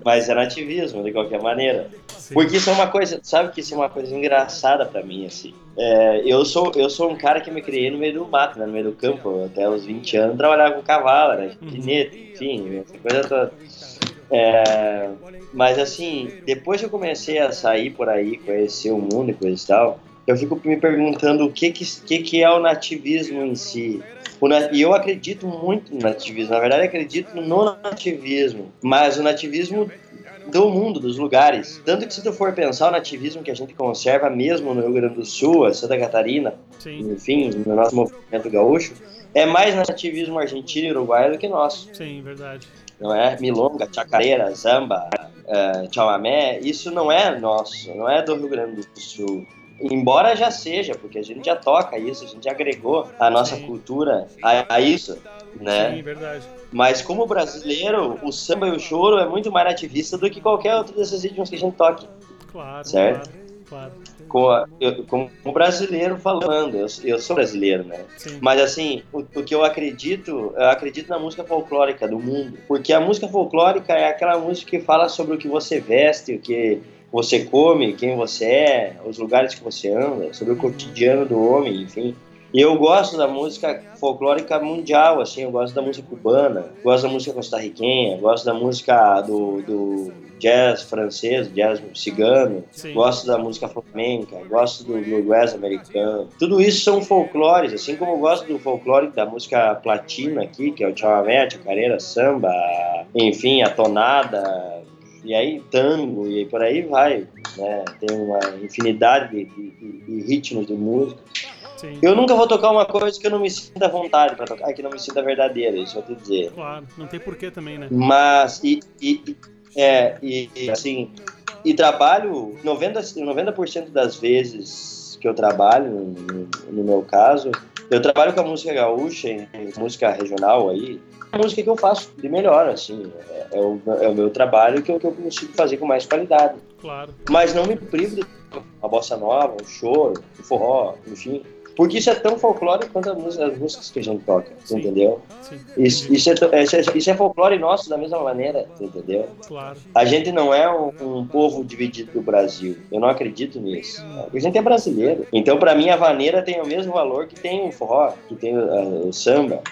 [SPEAKER 3] Mas é nativismo, de qualquer maneira. Sim. Porque isso é uma coisa, sabe que isso é uma coisa engraçada para mim, assim. É, eu, sou, eu sou um cara que me criei no meio do mato, né, no meio do campo. Até os 20 anos trabalhava com cavalo, era uhum. enfim, essa coisa toda. É, mas assim, depois que eu comecei a sair por aí, conhecer o mundo e coisa e tal, eu fico me perguntando o que, que, que é o nativismo em si. E eu acredito muito no nativismo, na verdade acredito no nativismo, mas o nativismo do mundo, dos lugares. Tanto que se tu for pensar o nativismo que a gente conserva mesmo no Rio Grande do Sul, Santa Catarina, Sim. enfim, no nosso movimento gaúcho, é mais nativismo argentino e uruguaio do que nosso.
[SPEAKER 1] Sim, verdade.
[SPEAKER 3] Não é? Milonga, chacareira, samba, uh, chamamé, isso não é nosso, não é do Rio Grande do Sul. Embora já seja, porque a gente já toca isso, a gente agregou a nossa Sim. cultura a, a, isso, né?
[SPEAKER 1] Sim, verdade.
[SPEAKER 3] Mas como brasileiro, o samba e o choro é muito mais ativista do que qualquer outro desses ritmos que a gente toque.
[SPEAKER 1] Claro,
[SPEAKER 3] certo?
[SPEAKER 1] claro.
[SPEAKER 3] Com eu, como brasileiro falando, eu, eu sou brasileiro, né? Sim. Mas assim, o, o, que eu acredito, eu acredito na música folclórica do mundo. Porque a música folclórica é aquela música que fala sobre o que você veste, o que você come, quem você é, os lugares que você anda, sobre o cotidiano do homem, enfim. E eu gosto da música folclórica mundial, assim, eu gosto da música cubana, gosto da música costarriquenha, gosto da música do, do jazz francês, jazz cigano, Sim. gosto da música flamenca, gosto do bluegrass americano. Tudo isso são folclores, assim como eu gosto do folclore da música platina aqui, que é o chamamé, a chacareira, samba, enfim, a tonada, e aí tango, e por aí vai. né? Tem uma infinidade de, de, de ritmos de música.
[SPEAKER 1] Sim.
[SPEAKER 3] Eu nunca vou tocar uma coisa que eu não me sinta à vontade para tocar, que não me sinta verdadeira, isso eu vou te dizer.
[SPEAKER 1] Claro, não tem porquê também, né?
[SPEAKER 3] Mas, e, e, é, e, assim, e trabalho 90%, 90 das vezes que eu trabalho, no, no meu caso, eu trabalho com a música gaúcha, música regional aí, música que eu faço de melhor, assim, é, é o, é o meu trabalho que eu, que eu consigo fazer com mais qualidade.
[SPEAKER 1] Claro.
[SPEAKER 3] Mas não me privo de uma bossa nova, um choro, um forró, enfim. Porque isso é tão folclórico quanto as músicas, as músicas que a gente toca,
[SPEAKER 1] Sim.
[SPEAKER 3] entendeu?
[SPEAKER 1] Sim.
[SPEAKER 3] Isso, isso, é, to- isso, é, isso é folclore nosso da mesma maneira, entendeu?
[SPEAKER 1] Claro.
[SPEAKER 3] A gente não é um, um povo dividido do Brasil. Eu não acredito nisso. A gente é brasileiro. Então, pra mim, a vaneira tem o mesmo valor que tem o forró, que tem o, o samba.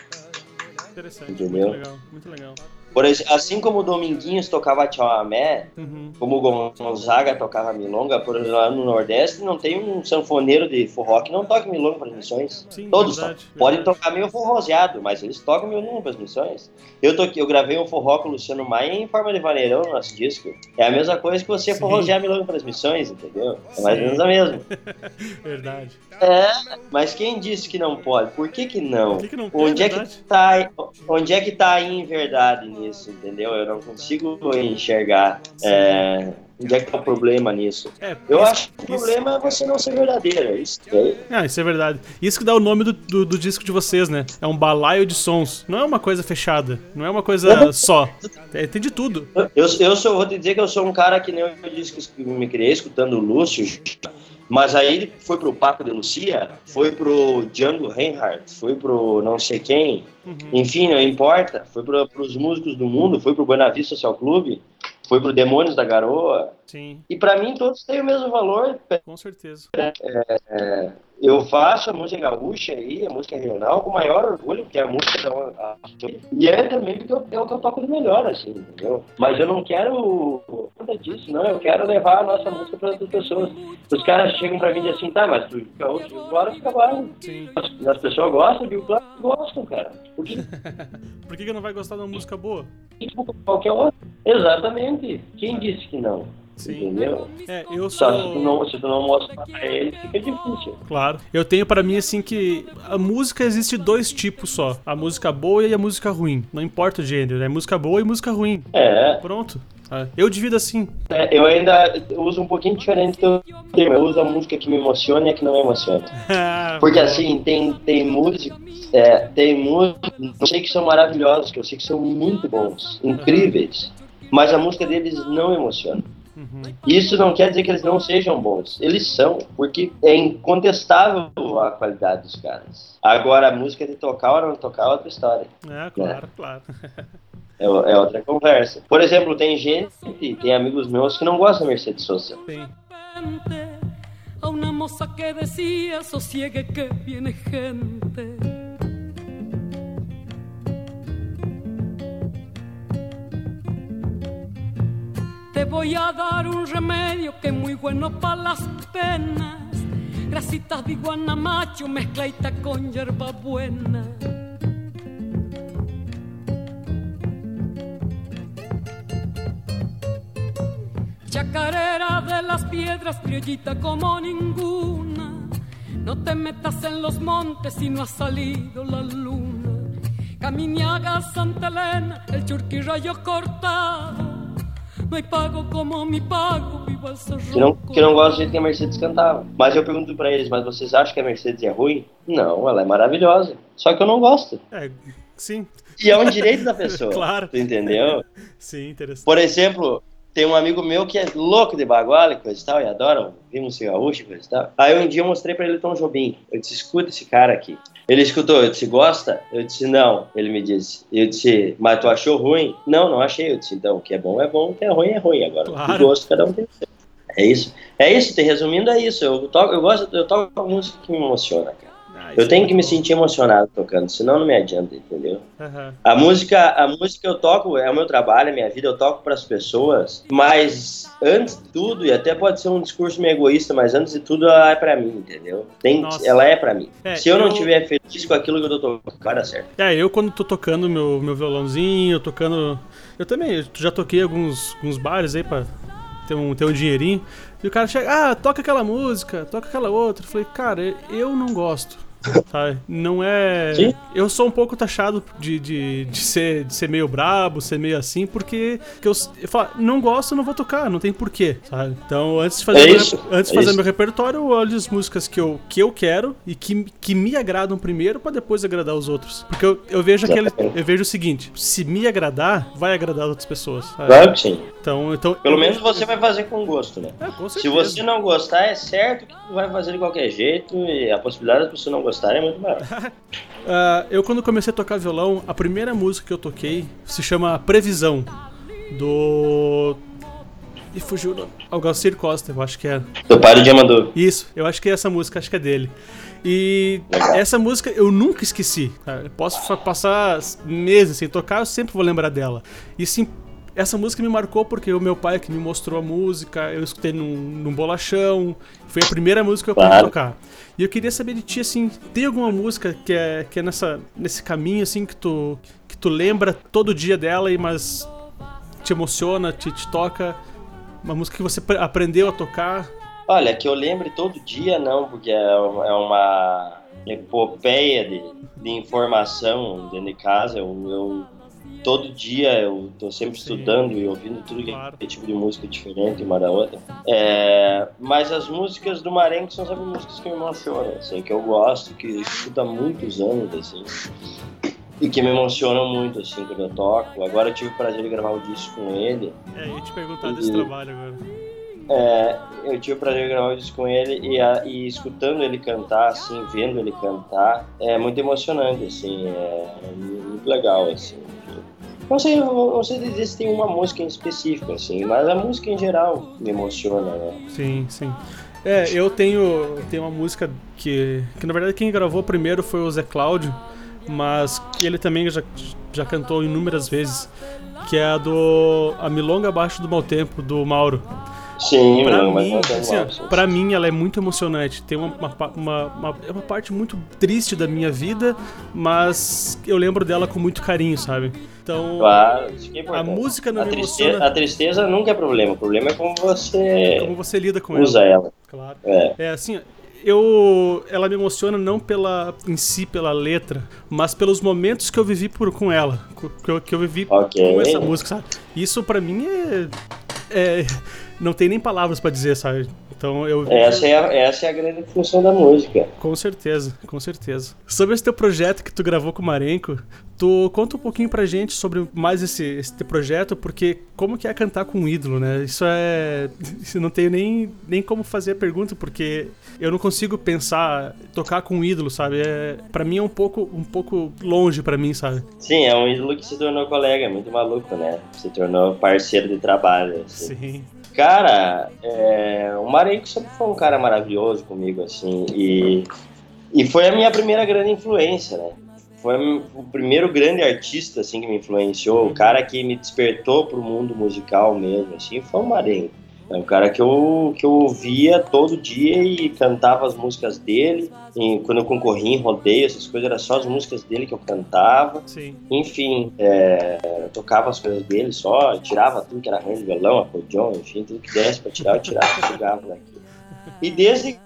[SPEAKER 1] Interessante.
[SPEAKER 3] Entendeu?
[SPEAKER 1] Muito legal. Muito legal.
[SPEAKER 3] Por exemplo, assim como o Dominguinhos tocava tchauamé,
[SPEAKER 1] Uhum.
[SPEAKER 3] como o Gonzaga tocava milonga, por exemplo, lá no Nordeste não tem um sanfoneiro de forró que não toque milonga para as missões.
[SPEAKER 1] Sim,
[SPEAKER 3] Todos
[SPEAKER 1] verdade,
[SPEAKER 3] tocam. Podem
[SPEAKER 1] verdade.
[SPEAKER 3] tocar meio forroseado, mas eles tocam milonga para as missões. Eu, toquei, eu gravei um forró com o Luciano Maia em forma de vaneirão no nosso disco. É a mesma coisa que você
[SPEAKER 1] Sim.
[SPEAKER 3] forrosear milonga para as missões, entendeu? É mais ou menos a mesma. [laughs]
[SPEAKER 1] Verdade.
[SPEAKER 3] É, mas quem disse que não pode? Por que que não?
[SPEAKER 1] Por que, que não
[SPEAKER 3] Onde é que
[SPEAKER 1] verdade?
[SPEAKER 3] tá, onde é que tá a inverdade nisso, entendeu? Eu não consigo enxergar é, onde é que tá o problema nisso.
[SPEAKER 1] É,
[SPEAKER 3] Eu
[SPEAKER 1] isso-
[SPEAKER 3] acho que o
[SPEAKER 1] isso-
[SPEAKER 3] problema é você não ser verdadeiro, é isso. É,
[SPEAKER 1] Ah, isso é verdade. Isso que dá o nome do, do, do disco de vocês, né? É um balaio de sons. Não é uma coisa fechada. Não é uma coisa só. É, tem de tudo.
[SPEAKER 3] Eu, eu sou, vou te dizer que eu sou um cara que nem eu disse que me criei escutando o Lúcio, mas aí ele foi pro Paco de Lucia, foi pro Django Reinhardt, foi pro não sei quem,
[SPEAKER 1] Uhum.
[SPEAKER 3] enfim, não importa, foi pro, pros músicos do mundo, foi pro Buena Vista Social Clube, foi pro Demônios da Garoa,
[SPEAKER 1] Sim,
[SPEAKER 3] e pra mim todos têm o mesmo valor.
[SPEAKER 1] com certeza.
[SPEAKER 3] Eu faço a música gaúcha aí, a música regional, com o maior orgulho, porque é a música da E é também porque eu- é o que eu toco de melhor, assim, entendeu? Mas eu não quero nada disso, não. Eu quero levar a nossa música para outras pessoas. Os caras chegam pra mim e dizem assim, tá, mas tu gaúcho, agora fica trabalho.
[SPEAKER 1] Sim.
[SPEAKER 3] As, as pessoas gostam, digo, claro que gostam, cara. Porque [laughs]
[SPEAKER 1] Por que, que não vai gostar de uma música boa?
[SPEAKER 3] qualquer outro. Exatamente. Quem disse que não?
[SPEAKER 1] Sim.
[SPEAKER 3] Entendeu?
[SPEAKER 1] É, eu
[SPEAKER 3] Só se tu
[SPEAKER 1] sou.
[SPEAKER 3] não, se tu não mostrar pra ele, fica difícil.
[SPEAKER 1] Claro. Eu tenho pra mim assim que a música existe dois tipos só: a música boa e a música ruim. Não importa o gênero, é música boa e música ruim.
[SPEAKER 3] É,
[SPEAKER 1] Pronto. É, Eu divido assim.
[SPEAKER 3] É, eu ainda uso um pouquinho diferente do termo. Eu uso a música que me emociona e a que não me emociona. [laughs] Porque assim, tem, tem músicos, é, tem músicos, eu sei que são maravilhosos, que eu sei que são muito bons, incríveis, mas a música deles não emociona.
[SPEAKER 1] Uhum.
[SPEAKER 3] Isso não quer dizer que eles não sejam bons. Eles são, porque é incontestável a qualidade dos caras. Agora, a música de tocar ou não tocar é outra história.
[SPEAKER 1] É, claro, claro. [laughs]
[SPEAKER 3] É, é outra conversa. Por exemplo, tem gente, tem amigos meus que não gostam da Mercedes Sosa.
[SPEAKER 1] Tem.
[SPEAKER 4] a una moza que decía sosiegue que viene gente. Voy a dar un remedio que es muy bueno para las penas. Grasitas de iguana macho mezcladita con hierba buena. Chacarera de las piedras, criollita como ninguna. No te metas en los montes si no ha salido la luna. Caminiaga, Santa Elena, el churquirrayo cortado.
[SPEAKER 3] Que não, que não gosta do jeito que a Mercedes cantava. Mas eu pergunto pra eles, mas vocês acham que a Mercedes é ruim? Não, ela é maravilhosa. Só que eu não gosto.
[SPEAKER 1] É, sim,
[SPEAKER 3] E é um direito da pessoa. [laughs]
[SPEAKER 1] Claro.
[SPEAKER 3] Tu entendeu?
[SPEAKER 1] sim, interessante.
[SPEAKER 3] Por exemplo, tem um amigo meu que é louco de baguala e coisa e tal, e adora ouvir música gaúcha e coisa e tal. Aí um dia eu mostrei pra ele Tom Jobim. Eu disse, escuta esse cara aqui. Ele escutou, eu disse, gosta? Eu disse, não. Ele me disse, eu disse, mas tu achou ruim? Não, não achei. Eu disse, então, o que é bom é bom, o que é ruim é ruim. Agora,
[SPEAKER 1] Claro.
[SPEAKER 3] o gosto cada um tem o seu. É isso. É isso, te resumindo, é isso. Eu toco, eu gosto, eu toco música que me emociona, cara. Eu tenho que me sentir emocionado tocando, senão não me adianta, entendeu?
[SPEAKER 1] Aham.
[SPEAKER 3] A música, a música que eu toco é o meu trabalho, é a minha vida, eu toco para as pessoas, mas antes de tudo, e até pode ser um discurso meio egoísta, mas antes de tudo ela é para mim, entendeu? Tem,
[SPEAKER 1] Nossa.
[SPEAKER 3] ela é para mim.
[SPEAKER 1] É,
[SPEAKER 3] Se eu não
[SPEAKER 1] eu-
[SPEAKER 3] estiver feliz com aquilo que eu tô tocando, vai dar certo.
[SPEAKER 1] É, eu quando tô tocando meu, meu violãozinho, tocando. Eu também, eu já toquei alguns, alguns bares aí pra, ter um, ter um dinheirinho. E o cara chega, ah, toca aquela música, toca aquela outra. Eu falei, cara, eu não gosto. Sabe? Não é.
[SPEAKER 3] Sim.
[SPEAKER 1] Eu sou um pouco taxado de, de, de, ser, de ser meio brabo, ser meio assim, porque que eu, eu falo, não gosto, não vou tocar, não tem porquê, sabe? Então, antes de fazer,
[SPEAKER 3] É
[SPEAKER 1] meu, antes
[SPEAKER 3] é
[SPEAKER 1] fazer
[SPEAKER 3] isso.
[SPEAKER 1] meu repertório, eu olho as músicas que eu, que eu quero e que, que me agradam primeiro pra depois agradar os outros. Porque eu, eu vejo aquele. Eu vejo o seguinte: se me agradar, vai agradar outras pessoas. sabe?
[SPEAKER 3] Claro que sim.
[SPEAKER 1] Então, então.
[SPEAKER 3] Pelo menos você vai fazer com gosto, né?
[SPEAKER 1] É, com
[SPEAKER 3] Se você não gostar, é certo que vai fazer de qualquer jeito e a possibilidade de você não gostar é muito maior. [laughs]
[SPEAKER 1] Ah, eu, quando comecei a tocar violão, a primeira música que eu toquei se chama Previsão, do. E fugiu o nome. Algacir Costa, eu acho que é.
[SPEAKER 3] Teu pai do Diamandor.
[SPEAKER 1] Isso, eu acho que é essa música, acho que é dele. E
[SPEAKER 3] Legal.
[SPEAKER 1] essa música eu nunca esqueci. Eu posso passar meses sem tocar, eu sempre vou lembrar dela. E sim, essa música me marcou porque o meu pai que me mostrou a música, eu escutei num, num bolachão, foi a primeira música que eu pude
[SPEAKER 3] Claro.
[SPEAKER 1] tocar. E eu queria saber de ti, assim, tem alguma música que é, que é nessa, nesse caminho, assim, que tu, que tu lembra todo dia dela, e mas te emociona, te, te toca? Uma música que você pre- aprendeu a tocar?
[SPEAKER 3] Olha, que eu lembre todo dia, não, porque é é uma epopeia de, de informação dentro de casa. Eu, eu- todo dia eu tô sempre
[SPEAKER 1] Sim.
[SPEAKER 3] estudando e ouvindo tudo que
[SPEAKER 1] Claro.
[SPEAKER 3] é tipo de música diferente uma da outra. É, mas as músicas do Marenco são sempre músicas que me emocionam, assim, que eu gosto, que eu escuto há muitos anos, assim. E que me emocionam muito, assim, quando eu toco. Agora eu tive o prazer de gravar o disco com ele.
[SPEAKER 1] É, eu ia te perguntar desse
[SPEAKER 3] Uhum.
[SPEAKER 1] trabalho agora.
[SPEAKER 3] É, eu tive o prazer de gravar isso com ele e, a- e escutando ele cantar, assim, vendo ele cantar, é muito emocionante, assim, é, muito legal, assim. Não sei, não sei dizer se tem uma música em específico, assim, mas a música em geral me emociona, né?
[SPEAKER 1] Sim, sim. É, eu tenho, tenho uma música que, que na verdade quem gravou primeiro foi o Zé Cláudio, mas ele também já, já cantou inúmeras vezes, que é a do A Milonga Abaixo do Mau Tempo, do Mauro.
[SPEAKER 3] Sim,
[SPEAKER 1] Pra
[SPEAKER 3] não, mas
[SPEAKER 1] mim,
[SPEAKER 3] não tem
[SPEAKER 1] assim, ó, pra mim ela é muito emocionante. Tem uma, uma, uma- uma- é uma parte muito triste da minha vida, mas eu lembro dela com muito carinho, sabe? Então,
[SPEAKER 3] Claro, é
[SPEAKER 1] a música não
[SPEAKER 3] a
[SPEAKER 1] me
[SPEAKER 3] tristeza,
[SPEAKER 1] emociona
[SPEAKER 3] a tristeza nunca é problema, o problema é como você
[SPEAKER 1] como você lida com ela.
[SPEAKER 3] usa ela.
[SPEAKER 1] Claro.
[SPEAKER 3] É.
[SPEAKER 1] É assim, eu ela me emociona não pela em si pela letra, mas pelos momentos que eu vivi por, com ela, que eu, que eu vivi
[SPEAKER 3] Ok.
[SPEAKER 1] com essa música, sabe? Isso pra mim é, é não tem nem palavras pra dizer, sabe? Então eu
[SPEAKER 3] Essa é, a, essa é a grande função da música.
[SPEAKER 1] com certeza, com certeza. Sobre esse teu projeto que tu gravou com o Marenco, tu conta um pouquinho pra gente sobre mais esse, esse teu projeto, porque como que é cantar com um ídolo, né? Isso é. [laughs] Isso não tenho nem, nem como fazer a pergunta, porque eu não consigo pensar, tocar com um ídolo, sabe? É, pra mim é um pouco, um pouco longe pra mim, sabe?
[SPEAKER 3] Sim, é um ídolo que se tornou colega, é muito maluco, né? Se tornou parceiro de trabalho. Assim.
[SPEAKER 1] Sim.
[SPEAKER 3] Cara, é, o Marenco sempre foi um cara maravilhoso comigo, assim, e, e foi a minha primeira grande influência, né? Foi o primeiro grande artista, assim, que me influenciou, o cara que me despertou pro mundo musical mesmo, assim, foi o Marenco. É um cara que eu, que eu ouvia todo dia e cantava as músicas dele. E quando eu concorria em rodeio, essas coisas, era só as músicas dele que eu cantava.
[SPEAKER 1] Sim.
[SPEAKER 3] Enfim, é, eu tocava as coisas dele só, tirava tudo que era arranjo, violão, acordeon, enfim, tudo que desse pra tirar, eu tirava, jogava naquilo. E desde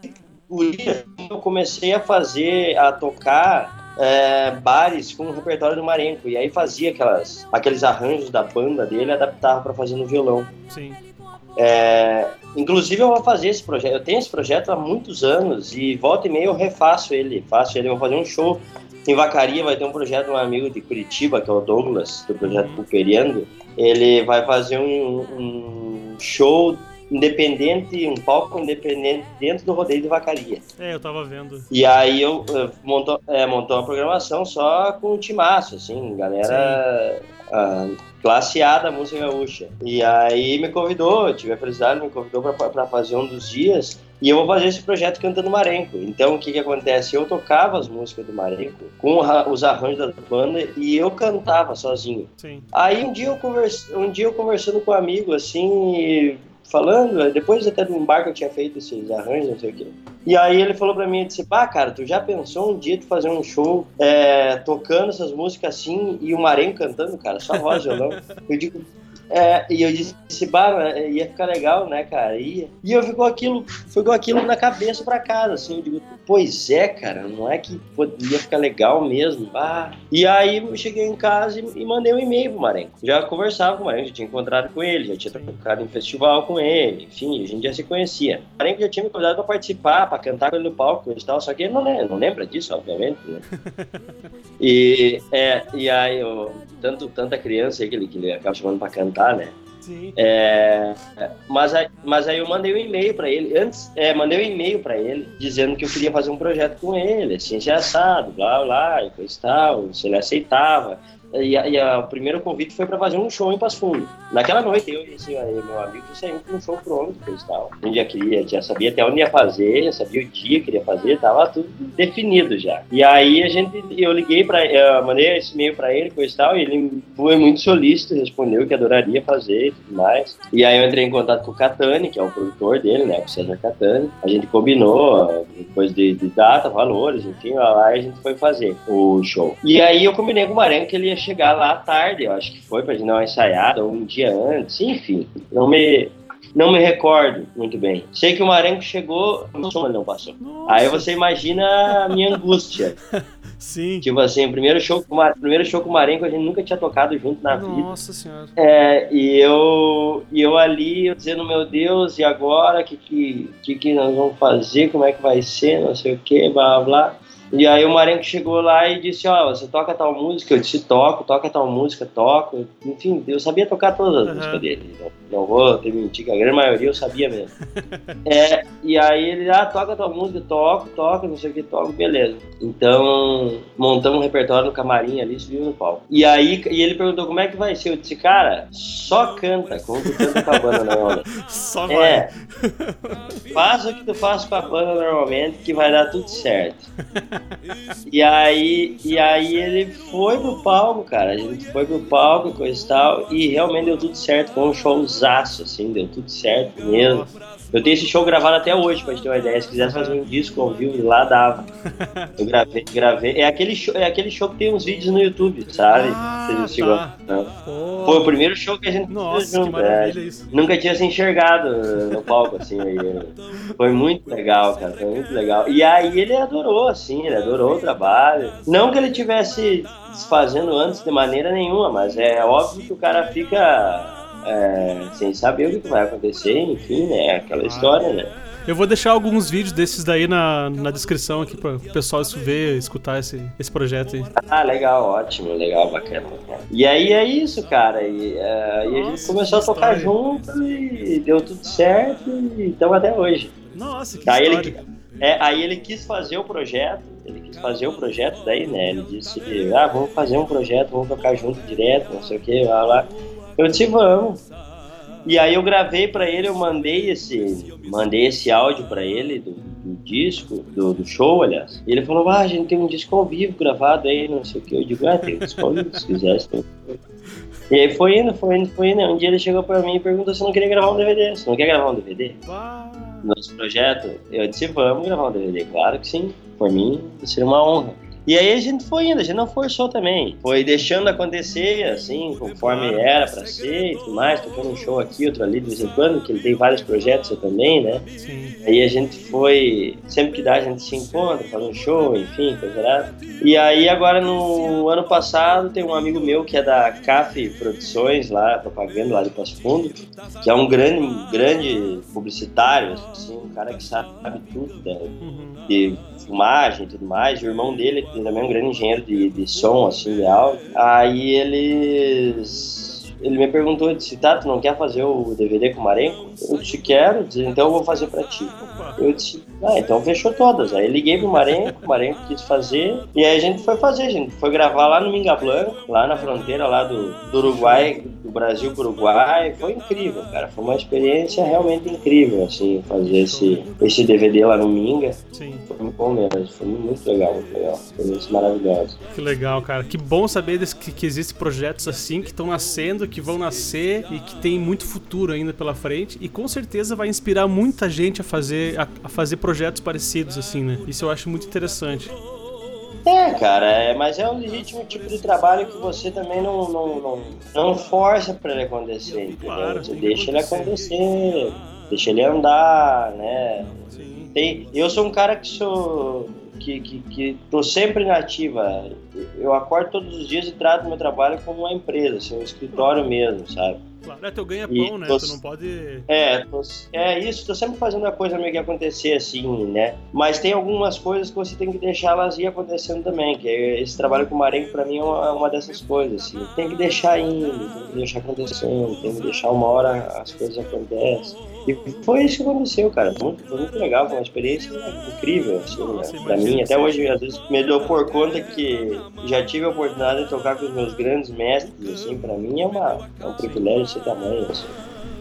[SPEAKER 3] o dia eu comecei a fazer, a tocar é, bares com o repertório do Marenco, e aí fazia aquelas, aqueles arranjos da banda dele, adaptava pra fazer no violão.
[SPEAKER 1] Sim.
[SPEAKER 3] É, inclusive eu vou fazer esse projeto, eu tenho esse projeto há muitos anos e volta e meia eu refaço ele, faço ele, eu vou fazer um show em Vacaria, vai ter um projeto de um amigo de Curitiba, que é o Douglas, do projeto Pulperiando, ele vai fazer um, um show independente, um palco independente dentro do rodeio de Vacaria.
[SPEAKER 1] É, eu tava vendo.
[SPEAKER 3] E aí eu eh, montou, é, montou uma programação só com o timaço, assim, galera ah, classe A da música gaúcha. E aí me convidou, eu tive a felicidade, me convidou para fazer um dos dias. E eu vou fazer esse projeto cantando Marenco. Então o que que acontece? Eu tocava as músicas do Marenco com os arranjos da banda e eu cantava sozinho.
[SPEAKER 1] Sim.
[SPEAKER 3] Aí um dia eu, conversa, um dia eu conversando com um amigo, assim, falando, depois até do embarque eu tinha feito esses arranjos, não sei o quê. E aí ele falou pra mim, disse, pá, cara, tu já pensou um dia de fazer um show é, tocando essas músicas assim e o Marenco cantando, cara, só voz violão? Eu digo, É, e eu disse, bah, ia ficar legal, né, cara? Ia. E eu ficou aquilo, ficou aquilo na cabeça pra casa, assim, eu digo, pois é, cara, não é que podia ficar legal mesmo, bah. E aí eu cheguei em casa e, e mandei um e-mail pro Marenco. Já conversava com o Marenco, já tinha encontrado com ele, já tinha tocado em festival com ele, enfim, a gente já se conhecia. O Marenco já tinha me convidado pra participar, pra cantar com ele no palco e tal, só que ele não, não lembra disso, obviamente, né? [laughs] e, é, e aí, eu, tanto, tanta criança aí que ele, que ele acaba chamando pra cantar, né?
[SPEAKER 1] Sim.
[SPEAKER 3] É, mas, aí, mas aí eu mandei um e-mail para ele, antes, é, mandei um e-mail para ele dizendo que eu queria fazer um projeto com ele, assim, assado, blá blá, e coisa e tal, se ele aceitava. E, a, e a, o primeiro convite foi para fazer um show em Passo Fundo. Naquela noite, eu e aí, meu amigo saímos com um show pronto, e tal. A gente já queria, já sabia até onde ia fazer, já sabia o dia que queria fazer, tava tudo definido já. E aí a gente, eu liguei para, eu mandei esse e-mail para ele, coisa e tal, e ele foi muito solícito, respondeu que adoraria fazer e tudo mais. E aí eu entrei em contato com o Catani, que é o produtor dele, né, o César Catani. A gente combinou, depois de, de data, valores, enfim, lá a gente foi fazer o show. E aí eu combinei com o Marenco que ele ia chegar lá à tarde, eu acho que foi pra gente dar uma ensaiada, ou um dia antes, enfim. Não me, não me recordo muito bem. Sei que o Marenco chegou, não, não passou.
[SPEAKER 1] Nossa.
[SPEAKER 3] Aí você imagina a minha angústia. [laughs]
[SPEAKER 1] Sim.
[SPEAKER 3] Tipo assim, o primeiro show com o Mar- primeiro show com o Marenco a gente nunca tinha tocado junto na vida.
[SPEAKER 1] Nossa senhora.
[SPEAKER 3] É, e eu, e eu ali, eu dizendo, meu Deus, e agora? O que, que, que, que nós vamos fazer? Como é que vai ser? Não sei o que, blá blá. E aí o Marenco chegou lá e disse, ó, você toca tal música? Eu disse, toco, toca tal música, toco. Enfim, eu sabia tocar todas as
[SPEAKER 1] Aham.
[SPEAKER 3] músicas dele. Não, não vou te mentir, que a grande maioria eu sabia mesmo. [laughs] é, e aí ele, ah, toca tal música, toco, toca, não sei o que, toco, beleza. Então, montamos um repertório no camarim ali, subimos no palco. E aí, e ele perguntou como é que vai ser. Eu disse, cara, só canta, como tu canta com a banda normalmente. [laughs]
[SPEAKER 1] Só vai.
[SPEAKER 3] É, faz o que tu faz com a banda normalmente, que vai dar tudo certo. [laughs] E aí, e aí ele foi pro palco, cara. A gente foi pro palco e coisa e tal. E realmente deu tudo certo. Foi um showzaço, assim, deu tudo certo mesmo. Eu tenho esse show gravado até hoje, pra gente ter uma ideia. Se quisesse fazer um disco ao vivo, lá dava. Eu gravei, gravei. É aquele show, é aquele show que tem uns vídeos no YouTube, sabe?
[SPEAKER 1] Ah, tá. Pô.
[SPEAKER 3] Foi o primeiro show que a gente
[SPEAKER 1] Nossa,
[SPEAKER 3] junto, é. Nunca tinha se enxergado no palco, assim. aí, Foi muito legal, cara. Foi muito legal. E aí ele adorou, assim, ele adorou o trabalho. Não que ele tivesse desfazendo antes de maneira nenhuma, mas é óbvio que o cara fica é, sem saber o que vai acontecer, enfim, né? Aquela história, né?
[SPEAKER 1] Eu vou deixar alguns vídeos desses daí na, na descrição aqui para o pessoal ver, escutar esse, esse projeto aí.
[SPEAKER 3] Ah, legal, ótimo, legal, bacana. E aí é isso, cara. E, é, e a gente começou a tocar
[SPEAKER 1] história.
[SPEAKER 3] junto e deu tudo certo e estamos até hoje.
[SPEAKER 1] Nossa, que
[SPEAKER 3] Aí
[SPEAKER 1] história.
[SPEAKER 3] ele, é, aí ele quis fazer o projeto, ele quis fazer o projeto daí, né? Ele disse, ah, vamos fazer um projeto, vamos tocar junto direto, não sei o que, lá, lá. Eu disse, vamos. E aí eu gravei pra ele, eu mandei esse, mandei esse áudio pra ele do, do disco, do, do show, aliás. E ele falou, ah, a gente tem um disco ao vivo gravado aí, não sei o que. Eu digo, ah, tem um disco ao vivo, se quiser. Tem. E aí foi indo, foi indo, foi indo. Um dia ele chegou pra mim e perguntou se eu não queria gravar um DVD. Você não quer gravar um DVD? Nosso projeto, eu disse, vamos gravar um DVD, claro que sim, por mim, seria uma honra. E aí a gente foi indo, a gente não forçou também, foi deixando acontecer, assim, conforme era pra ser e tudo mais, tocando um show aqui, outro ali de vez em quando, que ele tem vários projetos também, né?
[SPEAKER 1] Sim.
[SPEAKER 3] Aí a gente foi, sempre que dá a gente se encontra, faz um show, enfim, coisa. E aí agora no ano passado tem um amigo meu que é da CAF Produções, lá, propaganda lá de Passo Fundo, que é um grande, grande publicitário, assim, um cara que sabe tudo da,
[SPEAKER 1] Uhum.
[SPEAKER 3] de filmagem e tudo mais. O irmão dele, também um grande engenheiro de, de som, assim, de áudio. Aí eles. Ele me perguntou, disse, tá, tu não quer fazer o DVD com o Marenco? Eu disse, quero, então eu vou fazer pra ti. Eu disse, ah, então fechou todas. Aí liguei pro Marenco, o Marenco quis fazer, e aí a gente foi fazer, a gente foi gravar lá no Minga Blanco, lá na fronteira lá do, do Uruguai, do Brasil pro Uruguai. Foi incrível, cara. Foi uma experiência realmente incrível, assim, fazer esse, esse DVD lá no Minga.
[SPEAKER 1] Sim.
[SPEAKER 3] Foi muito bom mesmo, foi muito legal, muito legal. Experiência maravilhosa.
[SPEAKER 1] Que legal, cara. Que bom saber desse- que, que existem projetos assim que estão nascendo, que vão nascer e que tem muito futuro ainda pela frente. E com certeza vai inspirar muita gente a fazer, a, a fazer projetos parecidos, assim, né? Isso eu acho muito interessante.
[SPEAKER 3] É, cara, é, mas é um legítimo tipo de trabalho que você também não, não, não, não força para ele acontecer, entendeu?
[SPEAKER 1] Claro,
[SPEAKER 3] você deixa ele
[SPEAKER 1] acontecer.
[SPEAKER 3] deixa ele andar, né? Tem, eu sou um cara que sou. Que, que, que tô sempre na ativa. Eu acordo todos os dias e trato meu trabalho como uma empresa, assim, um escritório mesmo, sabe?
[SPEAKER 1] Claro, é teu ganha-pão, né?
[SPEAKER 3] tô-
[SPEAKER 1] Tu não pode.
[SPEAKER 3] É, tô- é isso, tô sempre fazendo a coisa meio que acontecer assim, né? Mas tem algumas coisas que você tem que deixar elas ir acontecendo também, que é esse trabalho com o Marengo pra mim é uma, uma dessas coisas, assim. Tem que deixar indo, tem que deixar acontecendo, tem que deixar uma hora as coisas acontecem. E foi isso que aconteceu, cara. Muito, foi muito legal, foi uma experiência incrível, assim,
[SPEAKER 1] Nossa,
[SPEAKER 3] né? Pra mim, até hoje, às vezes, me dou por conta que já tive a oportunidade de tocar com os meus grandes mestres, assim, pra mim é, uma, é um privilégio esse tamanho, assim.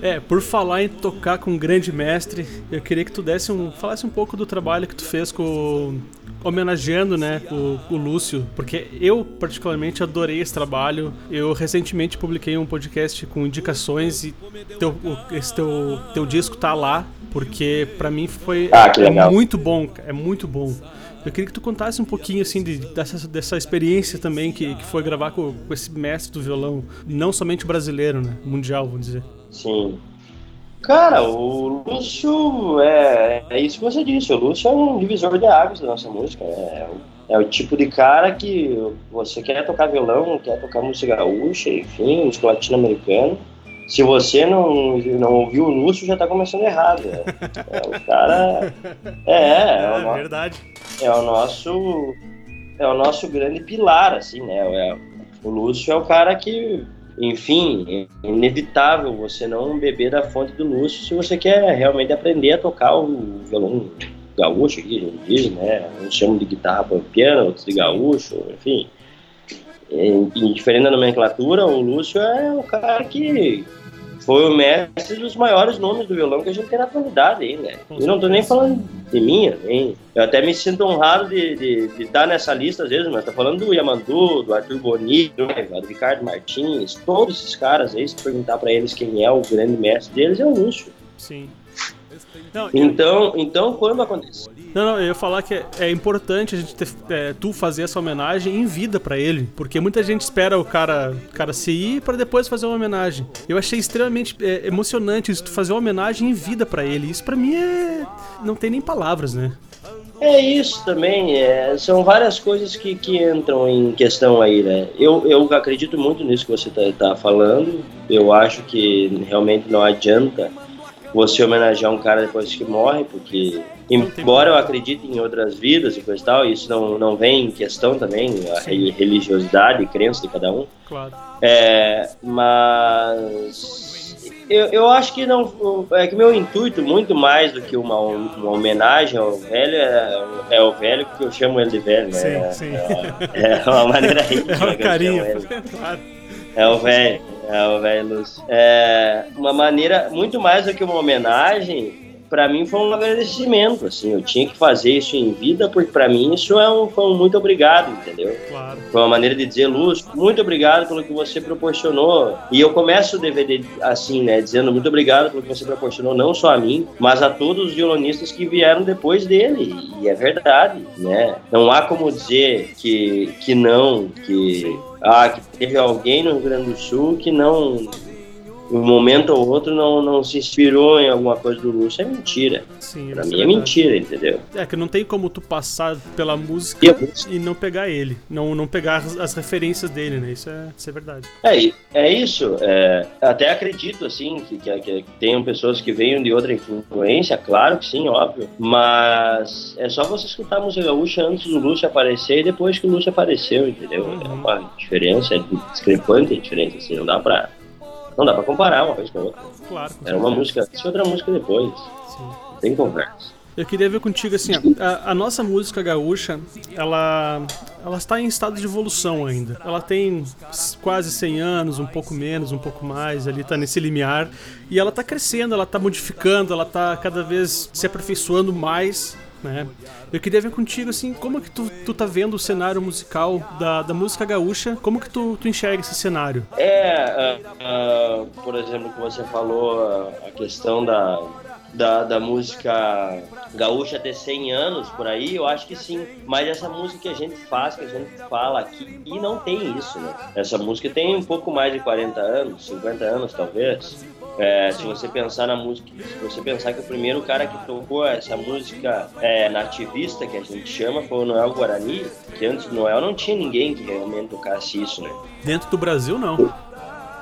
[SPEAKER 1] É, por falar em tocar com um grande mestre, eu queria que tu desse um, falasse um pouco do trabalho que tu fez com homenageando, né, o, o Lúcio, porque eu particularmente adorei esse trabalho. Eu recentemente publiquei um podcast com indicações e teu, esse teu, teu disco tá lá, porque pra mim foi
[SPEAKER 3] Ah,
[SPEAKER 1] é muito bom, é muito bom. Eu queria que tu contasse um pouquinho assim de- dessa, dessa experiência também que, que foi gravar com, com esse mestre do violão, não somente brasileiro, né, mundial, vamos dizer.
[SPEAKER 3] Sim. Cara, o Lúcio é, é isso que você disse. O Lúcio é um divisor de águas da nossa música. É, o- é o tipo de cara que você quer tocar violão, quer tocar música gaúcha, enfim, música latino-americana. Se você não, não ouviu o Lúcio, já tá começando errado. É, é o cara. É, [laughs] é, o, no-
[SPEAKER 1] verdade.
[SPEAKER 3] é o nosso. É o nosso grande pilar, assim, né? É- o Lúcio é o cara que enfim, é inevitável você não beber da fonte do Lúcio se você quer realmente aprender a tocar o violão gaúcho aqui, a gente diz, né? Uns chamam de guitarra pampiana, outros de gaúcho, enfim. Em, em diferente da nomenclatura, o Lúcio é o cara que foi o mestre dos maiores nomes do violão que a gente tem na atualidade aí, né? E não tô nem falando de mim, nem. Eu até me sinto honrado de, de, de estar nessa lista às vezes, mas tô falando do Yamandu, do Arthur Bonito, do Ricardo Martins, todos esses caras aí, se perguntar pra eles quem é o grande mestre deles, é o Lúcio.
[SPEAKER 1] Sim.
[SPEAKER 3] Então, então quando aconteceu?
[SPEAKER 1] Não, não, eu ia falar que é, é importante a gente ter, é, tu fazer essa homenagem em vida pra ele, porque muita gente espera o cara, cara se ir pra depois fazer uma homenagem. Eu achei extremamente é, emocionante isso, tu fazer uma homenagem em vida pra ele. Isso pra mim é não tem nem palavras, né?
[SPEAKER 3] É isso também, é, são várias coisas que, que entram em questão aí, né? Eu, eu acredito muito nisso que você está falando, eu acho que realmente não adianta você homenagear um cara depois que morre, porque embora eu acredite em outras vidas e coisa e tal, isso não, não vem em questão também, a
[SPEAKER 1] Sim.
[SPEAKER 3] religiosidade e crença de cada um,
[SPEAKER 1] Claro.
[SPEAKER 3] é, mas eu, eu acho que não é que meu intuito muito mais do que uma, uma homenagem ao velho é, é o velho que eu chamo ele de velho, né?
[SPEAKER 1] Sim, sim.
[SPEAKER 3] É, é uma maneira íntima [laughs]
[SPEAKER 1] É um
[SPEAKER 3] ele. [laughs]
[SPEAKER 1] Claro.
[SPEAKER 3] É o velho, é o velho Lúcio. É uma maneira muito mais do que uma homenagem. Pra mim foi um agradecimento, assim, eu tinha que fazer isso em vida, porque pra mim isso é um, foi um muito obrigado, entendeu?
[SPEAKER 1] Claro.
[SPEAKER 3] Foi uma maneira de dizer, Lúcio, muito obrigado pelo que você proporcionou. E eu começo o DVD assim, né, dizendo muito obrigado pelo que você proporcionou, não só a mim, mas a todos os violonistas que vieram depois dele. E é verdade, né? Não há como dizer que, que não, que,
[SPEAKER 1] Sim.
[SPEAKER 3] ah, que teve alguém no Rio Grande do Sul que não, em um momento ou outro, não, não se inspirou em alguma coisa do Lúcio. É mentira.
[SPEAKER 1] Sim,
[SPEAKER 3] Pra
[SPEAKER 1] isso
[SPEAKER 3] mim é
[SPEAKER 1] verdade.
[SPEAKER 3] mentira, entendeu?
[SPEAKER 1] É que não tem como tu passar pela música
[SPEAKER 3] E
[SPEAKER 1] e não pegar ele, não, não pegar as, as referências dele, né? Isso é, isso é verdade.
[SPEAKER 3] É, é isso. É, até acredito, assim, que, que, que tenham pessoas que venham de outra influência, claro que sim, óbvio. Mas é só você escutar a música gaúcha antes do Lúcio aparecer e depois que o Lúcio apareceu, entendeu? É
[SPEAKER 1] Uhum.
[SPEAKER 3] uma diferença, é discrepante a diferença, assim, não dá pra. Não dá pra comparar uma coisa com a outra.
[SPEAKER 1] Claro.
[SPEAKER 3] Era uma música antes e outra música depois.
[SPEAKER 1] Sim.
[SPEAKER 3] Tem conversa.
[SPEAKER 1] Eu queria ver contigo assim, a, a nossa música gaúcha, ela, ela está em estado de evolução ainda. Ela tem quase 100 anos, um pouco menos, um pouco mais, ali tá nesse limiar. E ela tá crescendo, ela tá modificando, ela tá cada vez se aperfeiçoando mais, né? Eu queria ver contigo assim, como que tu, tu tá vendo o cenário musical da, da música gaúcha? Como que tu, tu enxerga esse cenário?
[SPEAKER 3] É, ah, ah, por exemplo, que você falou, a questão da, da, da música gaúcha ter 100 anos por aí, eu acho que sim. Mas essa música que a gente faz, que a gente fala aqui, e não tem isso, né? Essa música tem um pouco mais de 40 anos, 50 anos talvez. É, se você pensar na música, se você pensar que o primeiro cara que tocou essa música é, nativista, que a gente chama, foi o Noel Guarani, que antes do Noel não tinha ninguém que realmente tocasse isso, né?
[SPEAKER 1] Dentro do Brasil, não.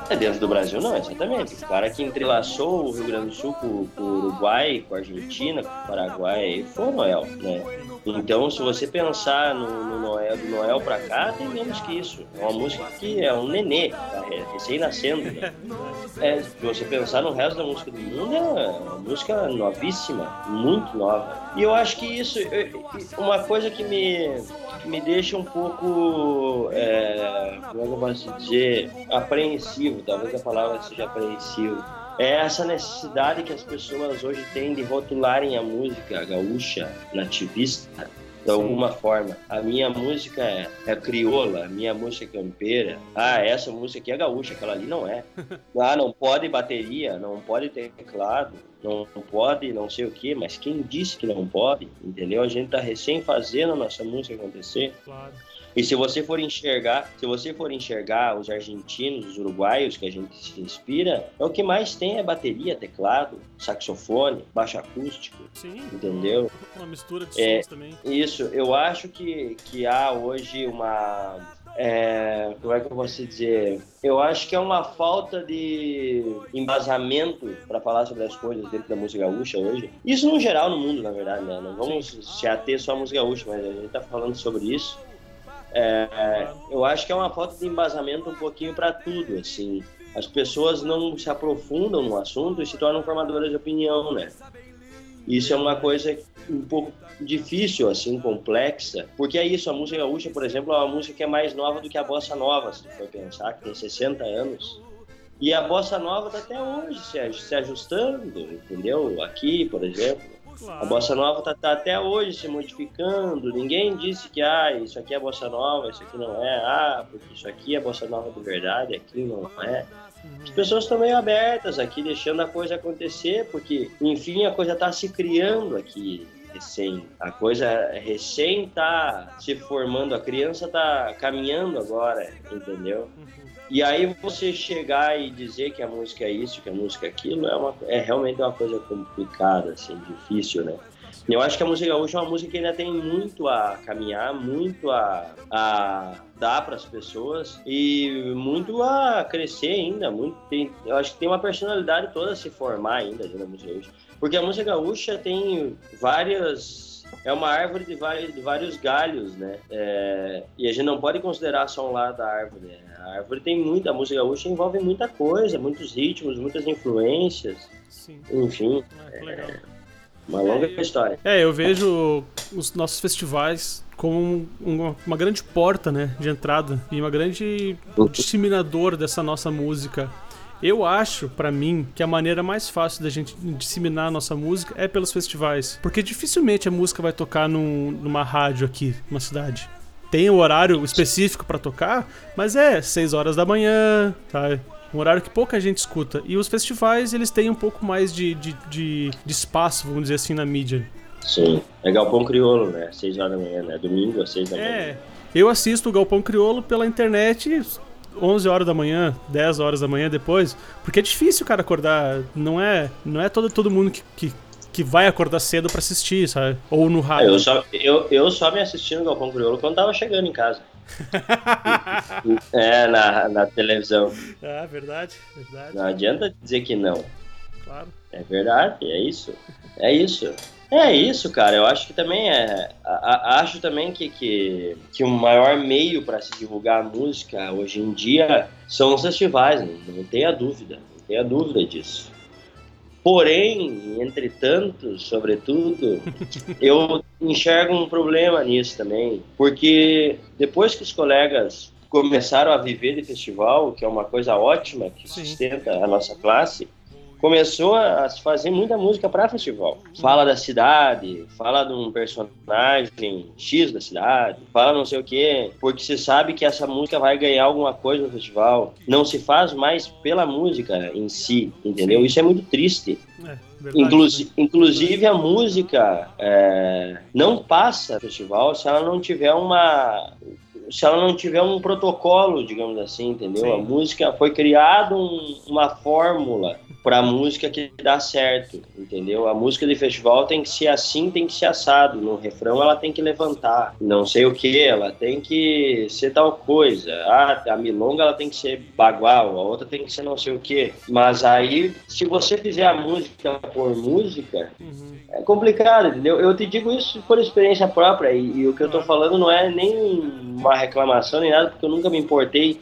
[SPEAKER 3] É dentro do Brasil, não, exatamente. O cara que entrelaçou o Rio Grande do Sul com, com o Uruguai, com a Argentina, com o Paraguai, foi o Noel, né? Então, se você pensar no, no Noel, do Noel pra cá, tem menos que isso. É uma música que é um nenê, tá? é recém-nascendo, né? É, se você pensar no resto da música do mundo, é uma música novíssima, muito nova. E eu acho que isso, uma coisa que me, me deixa um pouco, é, como é eu posso dizer, apreensivo, talvez a palavra seja apreensivo, é essa necessidade que as pessoas hoje têm de rotularem a música gaúcha, nativista, de alguma forma. A minha música é, é, crioula, a minha música é campeira. Ah, essa música aqui é gaúcha, aquela ali não é. [laughs] Ah, não pode bateria, não pode teclado, não pode não sei o que, mas quem disse que não pode, entendeu? A gente tá recém fazendo a nossa música acontecer. Claro. E se você for enxergar, se você for enxergar os argentinos, os uruguaios que a gente se inspira, é o que mais tem é bateria, teclado, saxofone, baixo acústico, Sim. entendeu?
[SPEAKER 1] Uma mistura de é, sons também.
[SPEAKER 3] Isso, eu acho que, que há hoje uma é, como é que eu posso dizer? Eu acho que é uma falta de embasamento para falar sobre as coisas dentro da música gaúcha hoje. Isso no geral no mundo, na verdade, né? Não vamos se ater só à música gaúcha, mas a gente está falando sobre isso. É, eu acho que é uma falta de embasamento um pouquinho para tudo, assim. As pessoas não se aprofundam no assunto e se tornam formadoras de opinião, né? Isso é uma coisa um pouco difícil, assim, complexa, porque é isso, a música gaúcha, por exemplo, é uma música que é mais nova do que a bossa nova, se for pensar, que tem 60 anos. E a bossa nova está até hoje se ajustando, entendeu? Aqui, por exemplo. Claro. A bossa nova tá, tá, até hoje se modificando. Ninguém disse que ah, isso aqui é bossa nova, isso aqui não é. Ah, porque isso aqui é bossa nova de verdade, aqui não é. As pessoas estão meio abertas aqui, deixando a coisa acontecer, porque, enfim, a coisa está se criando aqui recém. A coisa recém está se formando, a criança está caminhando agora, entendeu? Uhum. E aí você chegar e dizer que a música é isso, que a música é aquilo, é, uma, é realmente uma coisa complicada, assim, difícil, né? Eu acho que a música gaúcha é uma música que ainda tem muito a caminhar, muito a, a dar para as pessoas e muito a crescer ainda. Muito, tem, eu acho que tem uma personalidade toda a se formar ainda na música gaúcha. Porque a música gaúcha tem várias é uma árvore de vários, de vários galhos, né? É, e a gente não pode considerar só um lado da árvore. Né? A árvore tem muita, a música gaúcha envolve muita coisa, muitos ritmos, muitas influências. Sim. Enfim. Ah, legal. É uma longa é, história.
[SPEAKER 1] É, eu vejo os nossos festivais como uma, uma grande porta, né, de entrada e uma grande disseminador dessa nossa música eu acho, para mim, que a maneira mais fácil da gente disseminar a nossa música é pelos festivais. Porque dificilmente a música vai tocar num, numa rádio aqui, numa cidade. Tem um horário específico para tocar, mas é 6 horas da manhã, tá? Um horário que pouca gente escuta. E os festivais, eles têm um pouco mais de, de, de, de espaço, vamos dizer assim, na mídia.
[SPEAKER 3] Sim. É Galpão Crioulo, né? 6 horas da manhã, né? Domingo às 6 da manhã.
[SPEAKER 1] É. Eu assisto o Galpão Crioulo pela internet 11 horas da manhã, 10 horas da manhã depois, porque é difícil, cara, acordar. Não é, não é todo, todo mundo que, que, que vai acordar cedo para assistir, sabe? Ou no rádio.
[SPEAKER 3] Eu só, eu, eu só me assisti no Galpão Crioulo quando tava chegando em casa. [laughs] é, na, na televisão.
[SPEAKER 1] Ah, verdade, verdade.
[SPEAKER 3] Não adianta dizer que não.
[SPEAKER 1] Claro.
[SPEAKER 3] É verdade, é isso. É isso. É isso, cara. Eu acho que também é. A, a, acho também que, que, que o maior meio para se divulgar a música hoje em dia são os festivais, não, não tenha dúvida, não tenha dúvida disso. Porém, entretanto, sobretudo, [laughs] eu enxergo um problema nisso também, porque depois que os colegas começaram a viver de festival, que é uma coisa ótima, que sustenta a nossa classe, começou a se fazer muita música para festival. Fala da cidade, fala de um personagem X da cidade, fala não sei o que, porque se sabe que essa música vai ganhar alguma coisa no festival. Não se faz mais pela música em si, entendeu? Isso é muito triste. É. Inclusive, inclusive a música é, não passa no festival se ela não tiver uma se ela não tiver um protocolo, digamos assim, entendeu? Sim. A música foi criada um, uma fórmula para a música que dá certo, entendeu? A música de festival tem que ser assim, tem que ser assado. No refrão ela tem que levantar, não sei o que, ela tem que ser tal coisa. Ah, a milonga ela tem que ser bagual, a outra tem que ser não sei o que. Mas aí, se você fizer a música por música, uhum. é complicado, entendeu? Eu te digo isso por experiência própria e, e o que eu tô falando não é nem uma reclamação nem nada, porque eu nunca me importei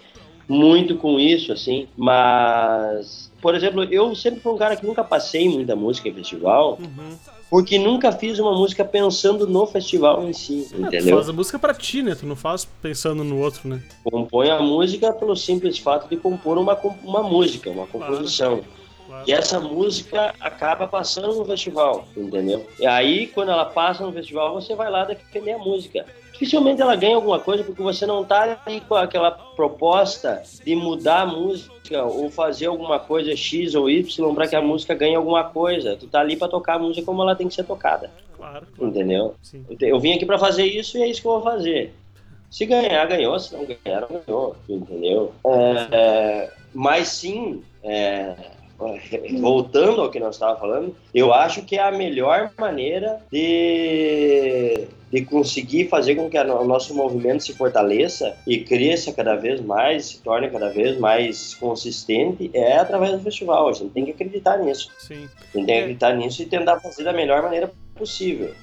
[SPEAKER 3] muito com isso, assim, mas por exemplo, eu sempre fui um cara que nunca passei muita música em festival, uhum. porque nunca fiz uma música pensando no festival em si, é, entendeu?
[SPEAKER 1] Tu faz a música pra ti, né? Tu não faz pensando no outro, né?
[SPEAKER 3] Compõe a música pelo simples fato de compor uma, uma música, uma composição. Claro. E essa música acaba passando no festival, entendeu? E aí, quando ela passa no festival, você vai lá defender a música dificilmente ela ganha alguma coisa porque você não está ali com aquela proposta de mudar a música ou fazer alguma coisa X ou Y para que a música ganhe alguma coisa. Tu tá ali para tocar a música como ela tem que ser tocada. Claro. Entendeu? Sim. Eu vim aqui para fazer isso e é isso que eu vou fazer. Se ganhar, ganhou. Se não ganhar, não ganhou. Entendeu? É, é, mas sim, é, voltando ao que nós estávamos falando, eu acho que é a melhor maneira de, de conseguir fazer com que o nosso movimento se fortaleça e cresça cada vez mais, se torne cada vez mais consistente, é através do festival. A gente tem que acreditar nisso. Sim. A gente tem que acreditar nisso e tentar fazer da melhor maneira possível.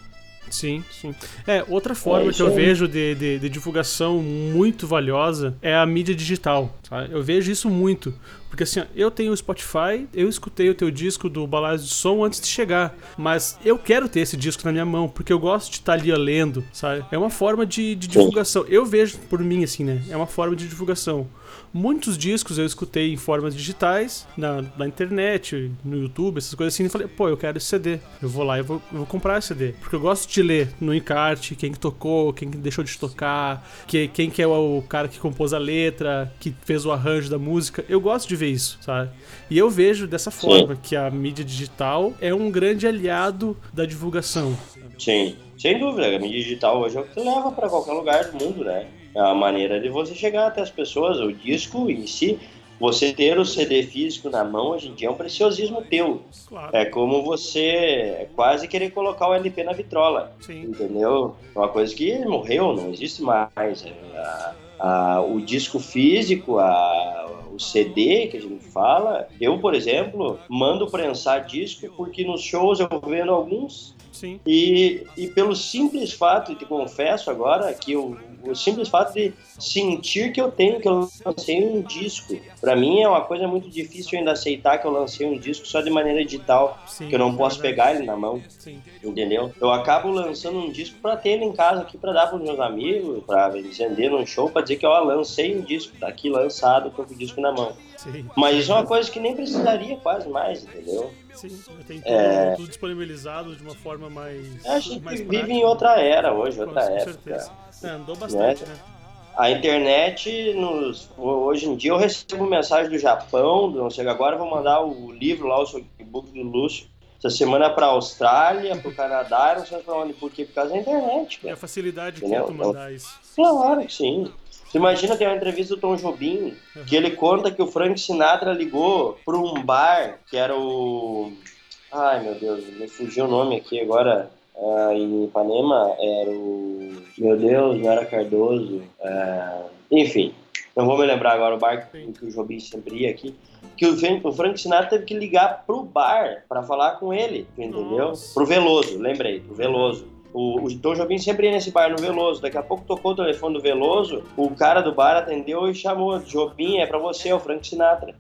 [SPEAKER 1] Sim, sim. É, outra forma é que eu aí. vejo de, de, de, divulgação muito valiosa é a mídia digital. Tá? Eu vejo isso muito. Porque assim, eu tenho o Spotify, eu escutei o teu disco do Balaios de Som antes de chegar. Mas eu quero ter esse disco na minha mão, porque eu gosto de estar ali lendo, sabe? É uma forma de, de divulgação. Eu vejo por mim, assim, né? É uma forma de divulgação. Muitos discos eu escutei em formas digitais, na, na internet, no YouTube, essas coisas assim, e falei, pô, eu quero esse CD. Eu vou lá e vou, vou comprar esse CD. Porque eu gosto de ler no encarte quem que tocou, quem que deixou de tocar, que, quem que é o cara que compôs a letra, que fez o arranjo da música. Eu gosto de ver isso, sabe? E eu vejo dessa forma, Sim. que a mídia digital é um grande aliado da divulgação.
[SPEAKER 3] Sim, sem dúvida. A mídia digital hoje é o que leva para qualquer lugar do mundo, né? É a maneira de você chegar até as pessoas. O disco em si, você ter o CD físico na mão hoje em dia é um preciosismo teu. Claro. É como você quase querer colocar o LP na vitrola. Sim. Entendeu? É uma coisa que morreu, não existe mais. É, a, a, o disco físico, a, o CD que a gente fala, eu, por exemplo, mando prensar disco porque nos shows eu vendo alguns Sim. E, e pelo simples fato, te confesso agora, que eu, o simples fato de sentir que eu tenho, que eu lancei um disco, para mim é uma coisa muito difícil ainda aceitar que eu lancei um disco só de maneira digital, Sim, que eu não posso pegar ele na mão, Sim. entendeu? Eu acabo lançando um disco para ter ele em casa aqui, para dar para meus amigos, para vender num show, para dizer que eu lancei um disco, tá aqui lançado, tô com o disco na mão. Sim. Mas isso é uma coisa que nem precisaria quase mais, entendeu?
[SPEAKER 1] Sim, tem tudo, é... tudo disponibilizado de uma forma mais.
[SPEAKER 3] A gente mais vive prática. em outra era hoje, outra com época.
[SPEAKER 1] Certeza. É, andou bastante, né? né?
[SPEAKER 3] A internet, nos, hoje em dia eu recebo mensagem do Japão, não sei, agora vou mandar o livro lá, o book do Lúcio, essa semana para a Austrália, para o Canadá, não sei para onde, por quê? Por causa da internet.
[SPEAKER 1] Cara. É a facilidade que é tu mandar isso.
[SPEAKER 3] Claro que sim. Você imagina ter uma entrevista do Tom Jobim, uhum. que ele conta que o Frank Sinatra ligou para um bar, que era o. Ai meu Deus, me fugiu o nome aqui agora. Uh, em Ipanema era o. Meu Deus, não era Cardoso. Uh, enfim, não vou me lembrar agora o bar que o Jobim sempre ia aqui. Que o Frank Sinatra teve que ligar pro bar para falar com ele, entendeu? Nossa. Pro Veloso, lembrei, pro Veloso O, o Tom Jobim sempre ia nesse bar no Veloso. Daqui a pouco tocou o telefone do Veloso, o cara do bar atendeu e chamou: Jobim, é pra você, é o Frank Sinatra.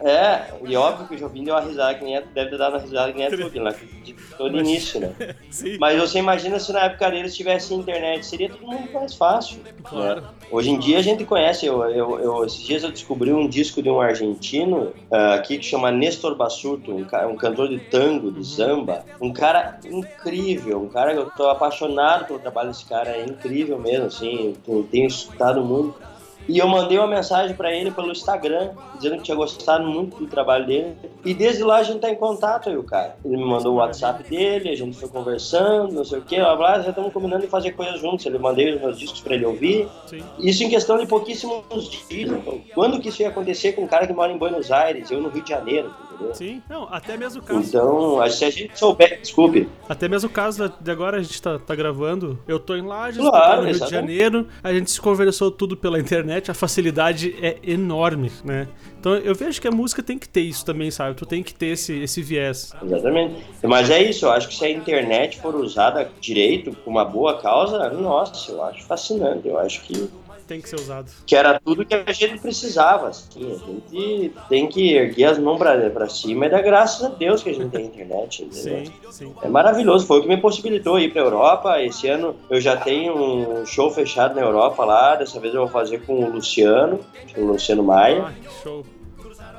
[SPEAKER 3] é, e óbvio que o Jobim deu uma risada, que nem é, deve ter dado uma risada que nem é tudo, lá, de todo início, né? [laughs]
[SPEAKER 1] Sim.
[SPEAKER 3] Mas você imagina se na época deles tivesse internet, seria tudo muito mais fácil.
[SPEAKER 1] Claro.
[SPEAKER 3] né? Hoje em dia a gente conhece, eu, eu, eu- esses dias eu descobri um disco de um argentino ah, aqui que chama Nestor Basurto, um, um cantor de tango, de samba, um cara incrível, um cara que eu tô apaixonado pelo trabalho desse cara, é incrível mesmo, assim, eu tenho escutado muito. E eu mandei uma mensagem pra ele pelo Instagram, dizendo que tinha gostado muito do trabalho dele. E desde lá a gente tá em contato aí, o cara. Ele me mandou o WhatsApp dele, a gente foi conversando, não sei o que, blá blá, já estamos combinando de fazer coisas juntos. Ele mandei os meus discos pra ele ouvir.
[SPEAKER 1] Sim.
[SPEAKER 3] Isso em questão de pouquíssimos dias. Então, Quando que isso ia acontecer com um cara que mora em Buenos Aires, eu no Rio de Janeiro, entendeu?
[SPEAKER 1] Sim. Não, até mesmo o caso.
[SPEAKER 3] Então, se a gente souber, desculpe,
[SPEAKER 1] Até mesmo o caso de agora a gente tá, tá gravando. Eu tô em Lages,
[SPEAKER 3] Claro,
[SPEAKER 1] no Rio de
[SPEAKER 3] exatamente.
[SPEAKER 1] Janeiro. A gente se conversou tudo pela internet. A facilidade é enorme, né? Então eu vejo que a música tem que ter isso também, sabe? Tu tem que ter esse, esse viés.
[SPEAKER 3] exatamente. Mas é isso, eu acho que se a internet for usada direito, com uma boa causa, nossa, eu acho fascinante. Eu acho que
[SPEAKER 1] Tem que ser usado.
[SPEAKER 3] que era tudo que a gente precisava. Assim. A gente tem que erguer as mãos pra, pra cima e dar graças a Deus que a gente tem internet. entendeu?
[SPEAKER 1] Sim, sim.
[SPEAKER 3] É maravilhoso, foi o que me possibilitou ir pra Europa. Esse ano eu já tenho um show fechado na Europa lá. Dessa vez eu vou fazer com o Luciano, o Luciano Maia.
[SPEAKER 1] Ah, show.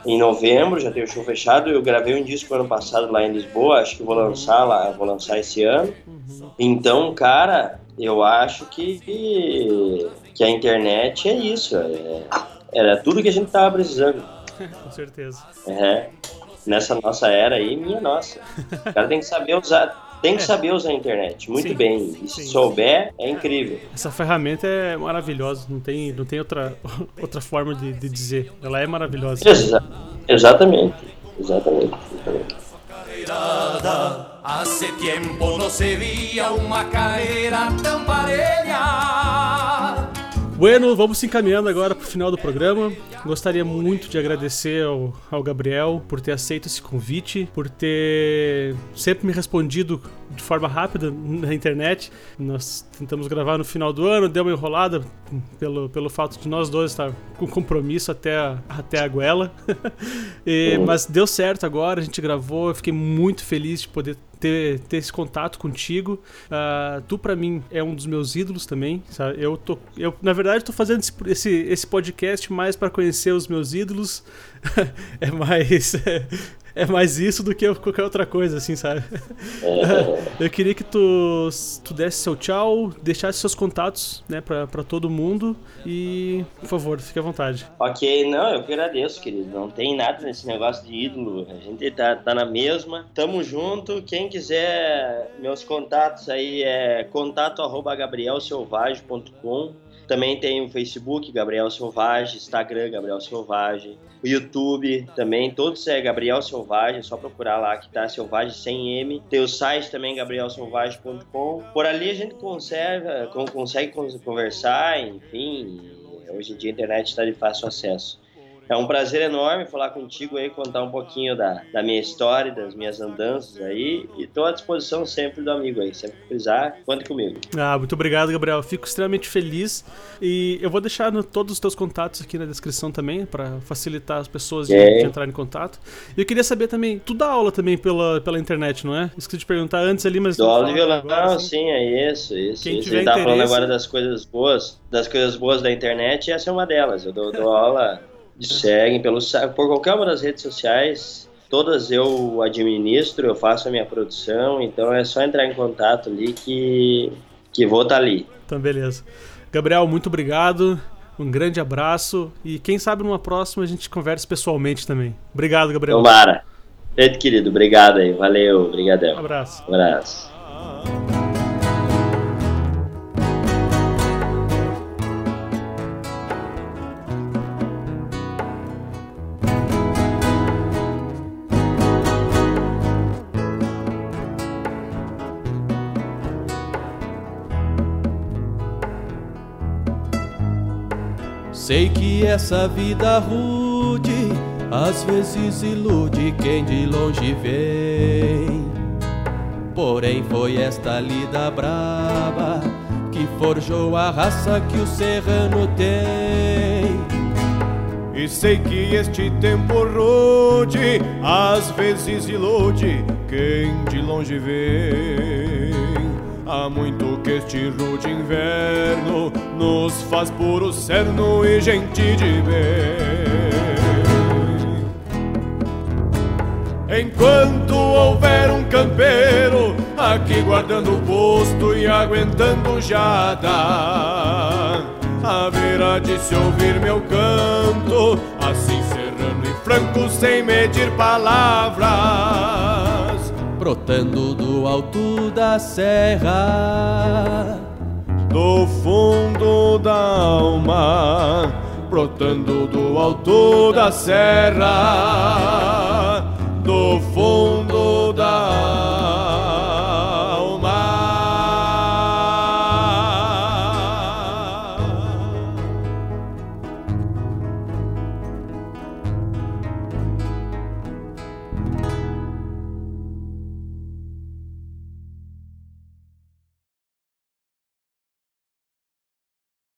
[SPEAKER 3] Em novembro já tenho o show fechado. Eu gravei um disco ano passado lá em Lisboa, acho que vou lançar lá, vou lançar esse ano. Então, cara, eu acho que, que a internet é isso. é- era tudo que a gente tava precisando. [laughs]
[SPEAKER 1] Com certeza.
[SPEAKER 3] É. Nessa nossa era aí, minha nossa. O cara tem que saber usar. Tem que saber usar a internet muito
[SPEAKER 1] Sim.
[SPEAKER 3] bem. E se
[SPEAKER 1] Sim.
[SPEAKER 3] souber, é incrível.
[SPEAKER 1] Essa ferramenta é maravilhosa. Não tem, não tem outra, [laughs] outra forma de, de dizer. Ela é maravilhosa.
[SPEAKER 3] Exa- exatamente. Exatamente. exatamente.
[SPEAKER 2] Hace tiempo no se veía una carrera tan parella.
[SPEAKER 1] Bueno, vamos se encaminhando agora pro final do programa. Gostaria muito de agradecer ao, ao Gabriel por ter aceito esse convite, por ter sempre me respondido de forma rápida na internet. Nós tentamos gravar no final do ano, deu uma enrolada pelo, pelo fato de nós dois estar com compromisso até a, até a goela. [laughs] E- mas deu certo agora, a gente gravou, eu fiquei muito feliz de poder ter, ter esse contato contigo. Ah, tu, pra mim, é um dos meus ídolos também. Sabe? Eu, tô, eu, na verdade, tô fazendo esse, esse, podcast mais pra conhecer os meus ídolos. [laughs] é mais. É mais isso do que qualquer outra coisa, assim, sabe? [laughs] Eu queria que tu, tu desse seu tchau, deixasse seus contatos, né, pra, pra todo mundo. E, por favor, fique à vontade.
[SPEAKER 3] Ok, não, eu que agradeço, querido. Não tem nada nesse negócio de ídolo. A gente tá, tá na mesma. Tamo junto. Quem quiser, meus contatos aí é contato arroba gabrielselvage.com. Também tem o Facebook, Gabriel Selvagem, Instagram, Gabriel Selvagem, o YouTube também, todos é Gabriel Selvagem, é só procurar lá que tá Selvagem sem M. Tem o site também, gabrielselvagem.com. Por ali a gente conserva, con- consegue con- conversar, enfim. Hoje em dia a internet está de fácil acesso. É um prazer enorme falar contigo aí, contar um pouquinho da, da minha história, das minhas andanças aí. E estou à disposição sempre do amigo aí. Sempre que precisar, conte comigo.
[SPEAKER 1] Ah, muito obrigado, Gabriel. Fico extremamente feliz. E eu vou deixar no- todos os teus contatos aqui na descrição também, pra facilitar as pessoas de,
[SPEAKER 3] Ok.
[SPEAKER 1] de entrar em contato. E eu queria saber também, tu dá aula também pela, pela internet, não é? Esqueci de perguntar antes ali, mas.
[SPEAKER 3] Dou aula de violão,
[SPEAKER 1] agora, assim.
[SPEAKER 3] sim, é isso, isso.
[SPEAKER 1] Quem
[SPEAKER 3] isso.
[SPEAKER 1] tiver
[SPEAKER 3] Ele tava falando agora das coisas boas, das coisas boas da internet, essa é uma delas. Eu dou, dou aula, seguem pelo, por qualquer uma das redes sociais. Todas eu administro, eu faço a minha produção, então é só entrar em contato ali que, que vou estar ali.
[SPEAKER 1] Então, beleza. Gabriel, muito obrigado. Um grande abraço. E quem sabe numa próxima a gente converse pessoalmente também. Obrigado, Gabriel.
[SPEAKER 3] Tomara. Feito, querido. Obrigado aí. Valeu. Obrigadão.
[SPEAKER 1] Um abraço.
[SPEAKER 3] Um abraço.
[SPEAKER 5] Sei que essa vida rude às vezes ilude quem de longe vem. Porém foi esta lida braba que forjou a raça que o serrano tem.
[SPEAKER 2] E sei que este tempo rude às vezes ilude quem de longe vem. Há muito que este rude inverno nos faz puro cerno e gente de bem. Enquanto houver um campeiro aqui guardando o posto e aguentando jada, haverá de se ouvir meu canto, assim serrano e franco, sem medir palavras,
[SPEAKER 5] brotando do alto da serra,
[SPEAKER 2] do fundo da alma, brotando do alto da serra. Do